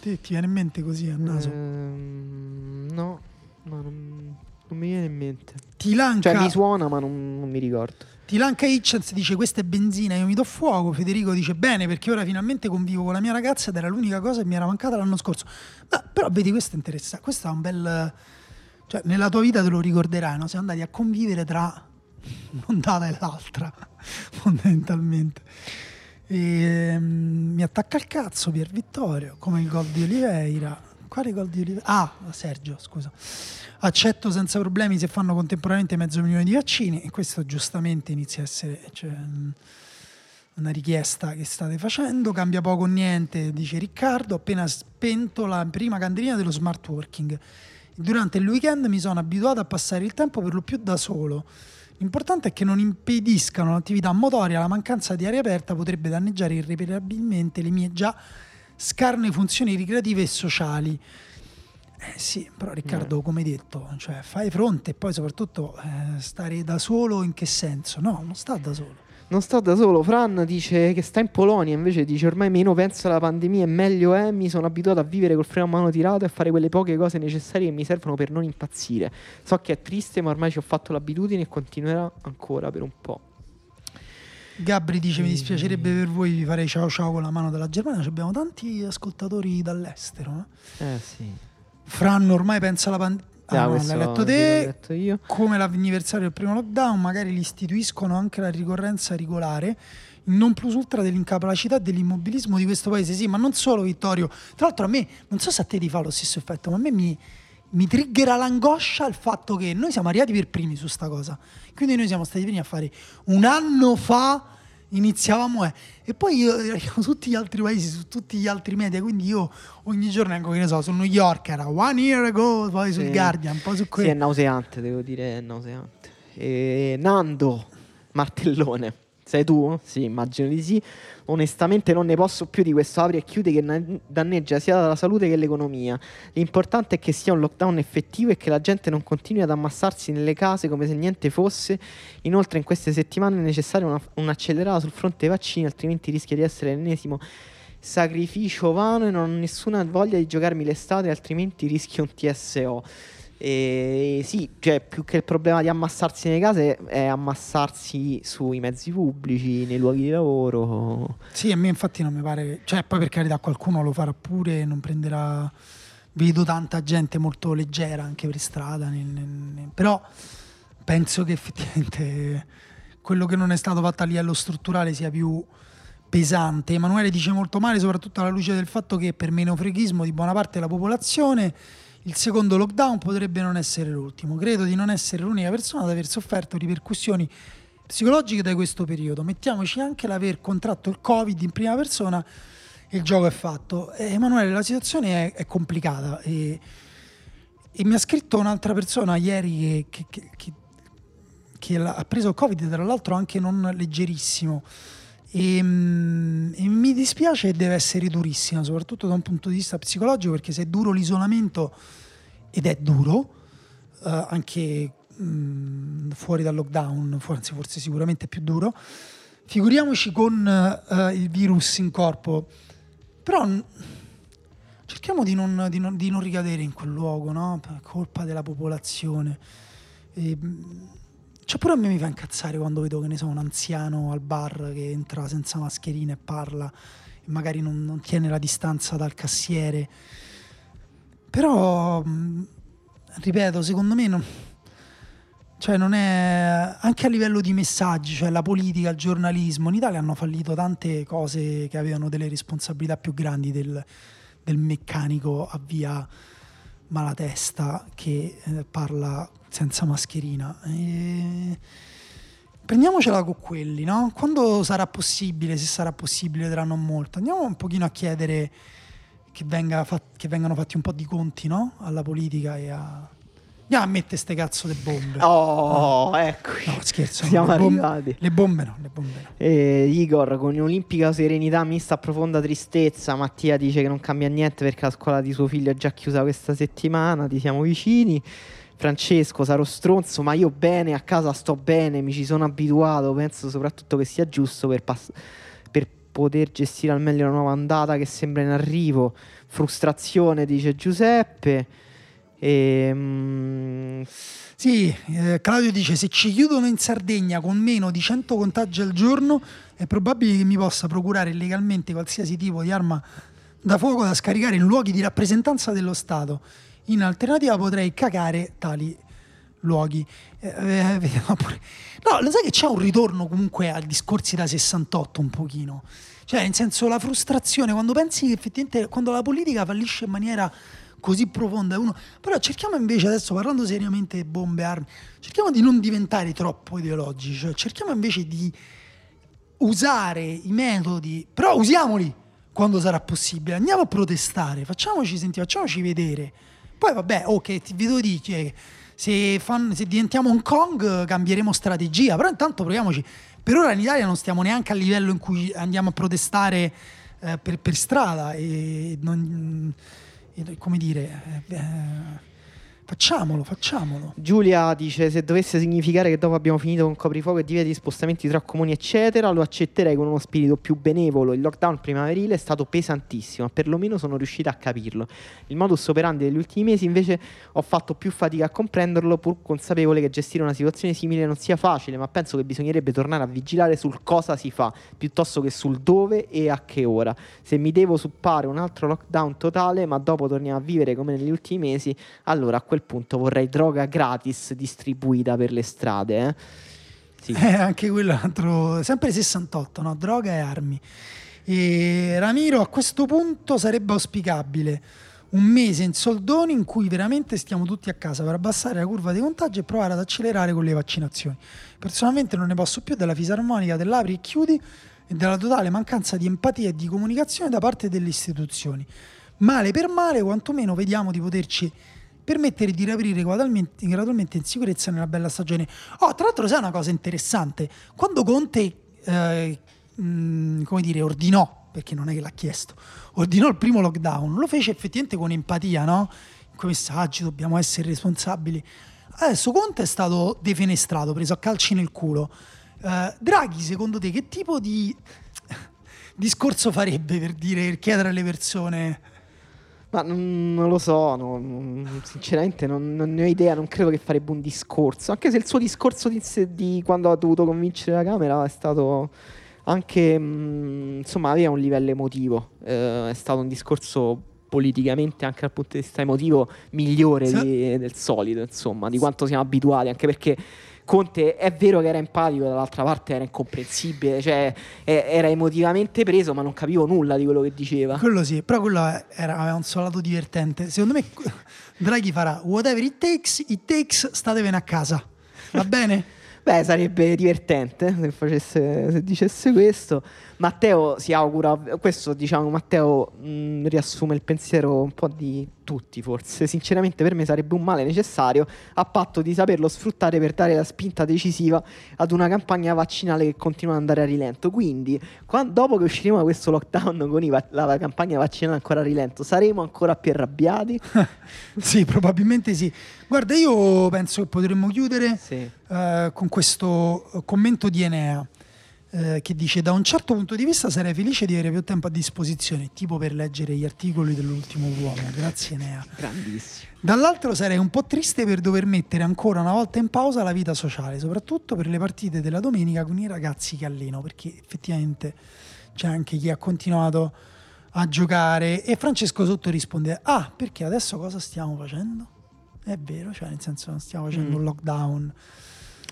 Te, ti viene in mente così a naso? Ehm, no, ma non, non, mi viene in mente. Ti lanca... Cioè mi suona ma non, non mi ricordo. Tilanca Hitchens dice questa è benzina, io mi do fuoco. Federico dice bene perché ora finalmente convivo con la mia ragazza ed era l'unica cosa che mi era mancata l'anno scorso. Ma, però vedi, questo è interessante. Questo è un bel... Cioè, nella tua vita te lo ricorderai, no? Siamo andati a convivere tra un'ondata e l'altra, fondamentalmente. E, um, mi attacca il cazzo Pier Vittorio, come il gol di Oliveira. Quale gol di Oliveira? Ah, Sergio, scusa accetto senza problemi se fanno contemporaneamente mezzo milione di vaccini e questo giustamente inizia a essere cioè, una richiesta che state facendo, cambia poco o niente, dice Riccardo, appena spento la prima candelina dello smart working. Durante il weekend mi sono abituato a passare il tempo per lo più da solo. L'importante è che non impediscano l'attività motoria, la mancanza di aria aperta potrebbe danneggiare irreparabilmente le mie già scarne funzioni ricreative e sociali. Eh sì, però Riccardo, come detto, cioè, fai fronte e poi soprattutto eh, stare da solo in che senso? No, non sta da solo. Non sta da solo, Fran dice che sta in Polonia, invece dice ormai meno penso alla pandemia e meglio è, mi sono abituato a vivere col freno a mano tirato e a fare quelle poche cose necessarie che mi servono per non impazzire. So che è triste, ma ormai ci ho fatto l'abitudine e continuerà ancora per un po'. Gabri dice: Mi dispiacerebbe per voi vi farei ciao ciao con la mano della Germania. Abbiamo tanti ascoltatori dall'estero. Eh, eh sì. Fran ormai pensa alla pandemia. Ah, no, l'hai letto te. Come l'anniversario del primo lockdown, magari li istituiscono anche la ricorrenza regolare. Non plus ultra dell'incapacità e dell'immobilismo di questo paese. Sì, ma non solo, Vittorio. Tra l'altro, a me, non so se a te ti fa lo stesso effetto, ma a me mi, mi triggera l'angoscia il fatto che noi siamo arrivati per primi su sta cosa. Quindi noi siamo stati i primi a fare un anno fa iniziavamo eh. e poi io ero su tutti gli altri paesi, su tutti gli altri media, quindi io ogni giorno anche che ne so, su New York era one year ago, poi sul Guardian, poi su quello. Sì, è nauseante, devo dire, è nauseante. E Nando Martellone sei tu? Sì, immagino di sì. Onestamente non ne posso più di questo apri e chiude che danneggia sia la salute che l'economia. L'importante è che sia un lockdown effettivo e che la gente non continui ad ammassarsi nelle case come se niente fosse. Inoltre in queste settimane è necessaria una, un'accelerata sul fronte vaccini, altrimenti rischia di essere l'ennesimo sacrificio vano e non ho nessuna voglia di giocarmi l'estate, altrimenti rischio un TSO. E sì, cioè, più che il problema di ammassarsi nelle case è ammassarsi sui mezzi pubblici, nei luoghi di lavoro. Sì, a me infatti non mi pare, cioè poi per carità qualcuno lo farà pure, non prenderà vedo tanta gente molto leggera anche per strada, nel, nel, però penso che effettivamente quello che non è stato fatto a livello strutturale sia più pesante. Emanuele dice molto male, soprattutto alla luce del fatto che per meno freghismo di buona parte della popolazione il secondo lockdown potrebbe non essere l'ultimo. Credo di non essere l'unica persona ad aver sofferto ripercussioni psicologiche da questo periodo. Mettiamoci anche l'aver contratto il Covid in prima persona il gioco è fatto. Eh, Emanuele, la situazione è, è complicata e, e, mi ha scritto un'altra persona ieri che, che, che, che ha preso il Covid, tra l'altro anche non leggerissimo. E, mm, e, mi dispiace deve essere durissima, soprattutto da un punto di vista psicologico, perché se è duro l'isolamento, ed è duro, eh, anche mh, mm, fuori dal lockdown, forse, forse sicuramente più duro, figuriamoci con eh, il virus in corpo. Però cerchiamo di non, di, non, di non, ricadere in quel luogo, no? Colpa della popolazione. E, mm, cioè pure a me mi fa incazzare quando vedo che ne so un anziano al bar che entra senza mascherina e parla e magari non, non tiene la distanza dal cassiere. Però, ripeto, secondo me non... Cioè non è anche a livello di messaggi, cioè la politica, il giornalismo, in Italia hanno fallito tante cose che avevano delle responsabilità più grandi del, del meccanico a via malatesta che eh, parla senza mascherina. E... Prendiamocela con quelli, no? Quando sarà possibile, se sarà possibile tra non molto, andiamo un pochino a chiedere che, venga fat- che vengano fatti un po' di conti, no? Alla politica e a... Andiamo a mettere ste cazzo di bombe. Oh, no. ecco. No, scherzo. Siamo le arrivati. Bombe, le bombe no, le bombe no. Eh, Igor, con olimpica serenità mista a profonda tristezza, Mattia dice che non cambia niente perché la scuola di suo figlio è già chiusa questa settimana, ti siamo vicini. Francesco, sarò stronzo, ma io bene, a casa sto bene, mi ci sono abituato, penso soprattutto che sia giusto per, pass- per poter gestire al meglio la nuova andata che sembra in arrivo. Frustrazione, dice Giuseppe. E, mm, Sì, eh, Claudio dice se ci chiudono in Sardegna con meno di 100 contagi al giorno è probabile che mi possa procurare illegalmente qualsiasi tipo di arma da fuoco da scaricare in luoghi di rappresentanza dello Stato. In alternativa potrei cagare tali luoghi. Eh, eh. No, lo sai che c'è un ritorno comunque a discorsi da 68 un pochino. Cioè, nel senso, la frustrazione, quando pensi che effettivamente, quando la politica fallisce in maniera così profonda, uno... però cerchiamo invece, adesso parlando seriamente di bombe, armi, cerchiamo di non diventare troppo ideologici, cioè cerchiamo invece di usare i metodi, però usiamoli quando sarà possibile, andiamo a protestare, facciamoci sentire, facciamoci vedere. Poi vabbè, ok, ti vedo dire, se, fan, se diventiamo Hong Kong cambieremo strategia, però intanto proviamoci. Per ora in Italia non stiamo neanche a livello in cui andiamo a protestare eh, per, per, strada e, non, e come dire... Eh, Facciamolo, facciamolo. Giulia dice: Se dovesse significare che dopo abbiamo finito con coprifuoco e divieto di spostamenti tra comuni, eccetera, lo accetterei con uno spirito più benevolo. Il lockdown primaverile è stato pesantissimo, perlomeno sono riuscita a capirlo. Il modus operandi degli ultimi mesi, invece, ho fatto più fatica a comprenderlo, pur consapevole che gestire una situazione simile non sia facile. Ma penso che bisognerebbe tornare a vigilare sul cosa si fa, piuttosto che sul dove e a che ora. Se mi devo suppare un altro lockdown totale, ma dopo torniamo a vivere come negli ultimi mesi, allora a quel punto vorrei droga gratis distribuita per le strade. Eh? Sì. Eh, anche quello altro, sempre 68, no? droga e armi. E Ramiro, a questo punto sarebbe auspicabile un mese in soldoni in cui veramente stiamo tutti a casa per abbassare la curva dei contagi e provare ad accelerare con le vaccinazioni. Personalmente non ne posso più della fisarmonica dell'apri e chiudi e della totale mancanza di empatia e di comunicazione da parte delle istituzioni. Male per male, quantomeno vediamo di poterci permettere di riaprire gradualmente, gradualmente, in sicurezza nella bella stagione. Oh, tra l'altro, sai una cosa interessante? Quando Conte, eh, mh, come dire, ordinò, perché non è che l'ha chiesto, ordinò il primo lockdown, lo fece effettivamente con empatia, no? In quei messaggi dobbiamo essere responsabili. Adesso Conte è stato defenestrato, preso a calci nel culo. Uh, Draghi, secondo te, che tipo di discorso farebbe per dire, per chiedere alle persone ma non, non lo so, no, sinceramente non, non, ne ho idea, non credo che farebbe un discorso, anche se il suo discorso di, di quando ha dovuto convincere la Camera è stato anche, mh, insomma, aveva un livello emotivo, eh, è stato un discorso politicamente anche dal punto di vista emotivo migliore sì. di, del solito, insomma, di quanto siamo abituati, anche perché Conte è vero che era empatico, dall'altra parte era incomprensibile, cioè era emotivamente preso, ma non capivo nulla di quello che diceva. Quello sì, però quello era, aveva un suo lato divertente. Secondo me Draghi farà whatever it takes, it takes, statevene a casa. Va bene? Beh, sarebbe divertente se, facesse, se dicesse questo. Matteo si augura, questo diciamo, Matteo mh, riassume il pensiero un po' di tutti forse, sinceramente per me sarebbe un male necessario a patto di saperlo sfruttare per dare la spinta decisiva ad una campagna vaccinale che continua ad andare a rilento. Quindi, quando, dopo che usciremo da questo lockdown con va- la campagna vaccinale ancora a rilento, saremo ancora più arrabbiati? sì, probabilmente sì. Guarda, io penso che potremmo chiudere sì. uh, con questo commento di Enea eh, che dice da un certo punto di vista sarei felice di avere più tempo a disposizione, tipo per leggere gli articoli dell'ultimo uomo. Grazie Nea. Grandissimo. Dall'altro sarei un po' triste per dover mettere ancora una volta in pausa la vita sociale, soprattutto per le partite della domenica con i ragazzi che alleno, perché effettivamente c'è anche chi ha continuato a giocare e Francesco Sotto risponde ah perché adesso cosa stiamo facendo? È vero, cioè nel senso non stiamo facendo mm. un lockdown.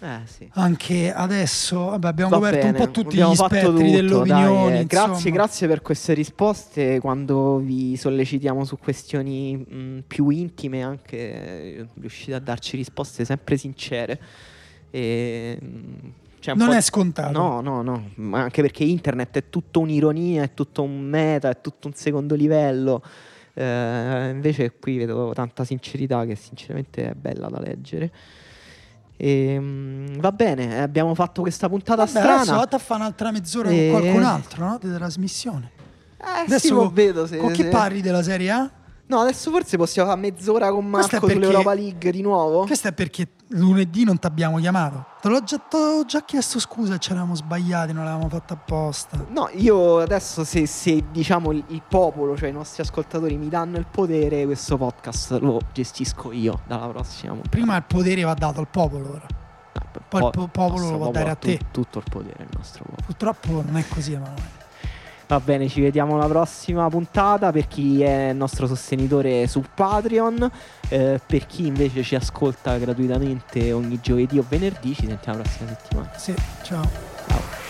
Eh, sì. Anche adesso vabbè, abbiamo Va coperto bene. un po' tutti abbiamo gli spettri tutto, delle opinioni. Eh, grazie, grazie per queste risposte. Quando vi sollecitiamo su questioni mh, più intime, anche eh, riuscite a darci risposte sempre sincere. E, cioè non è scontato. No, no, no, ma anche perché internet è tutto un'ironia, è tutto un meta, è tutto un secondo livello. Eh, invece qui vedo tanta sincerità che sinceramente è bella da leggere. E, um, va bene, abbiamo fatto questa puntata Vabbè, strana. Adesso vado a fare un'altra mezz'ora e... con qualcun altro no? di trasmissione. Eh, adesso sì, vedo se, con chi se... parli della Serie A? No, adesso forse possiamo fare mezz'ora con Marco perché, sull'Europa League di nuovo. Questo è perché lunedì non ti abbiamo chiamato. Te l'ho già, t'ho già chiesto scusa, ci eravamo sbagliati, non l'avevamo fatto apposta. No, io adesso se, se diciamo il, il, popolo, cioè i nostri ascoltatori mi danno il potere, questo podcast lo gestisco io dalla prossima puntata. Prima il potere va dato al popolo ora. Ah, Poi po- il popolo lo può dare a te. Tutto il potere il nostro popolo. Purtroppo non è così, Emanuele. Va bene, ci vediamo alla prossima puntata per chi è il nostro sostenitore su Patreon, eh, per chi invece ci ascolta gratuitamente ogni giovedì o venerdì, ci sentiamo la prossima settimana. Sì, ciao.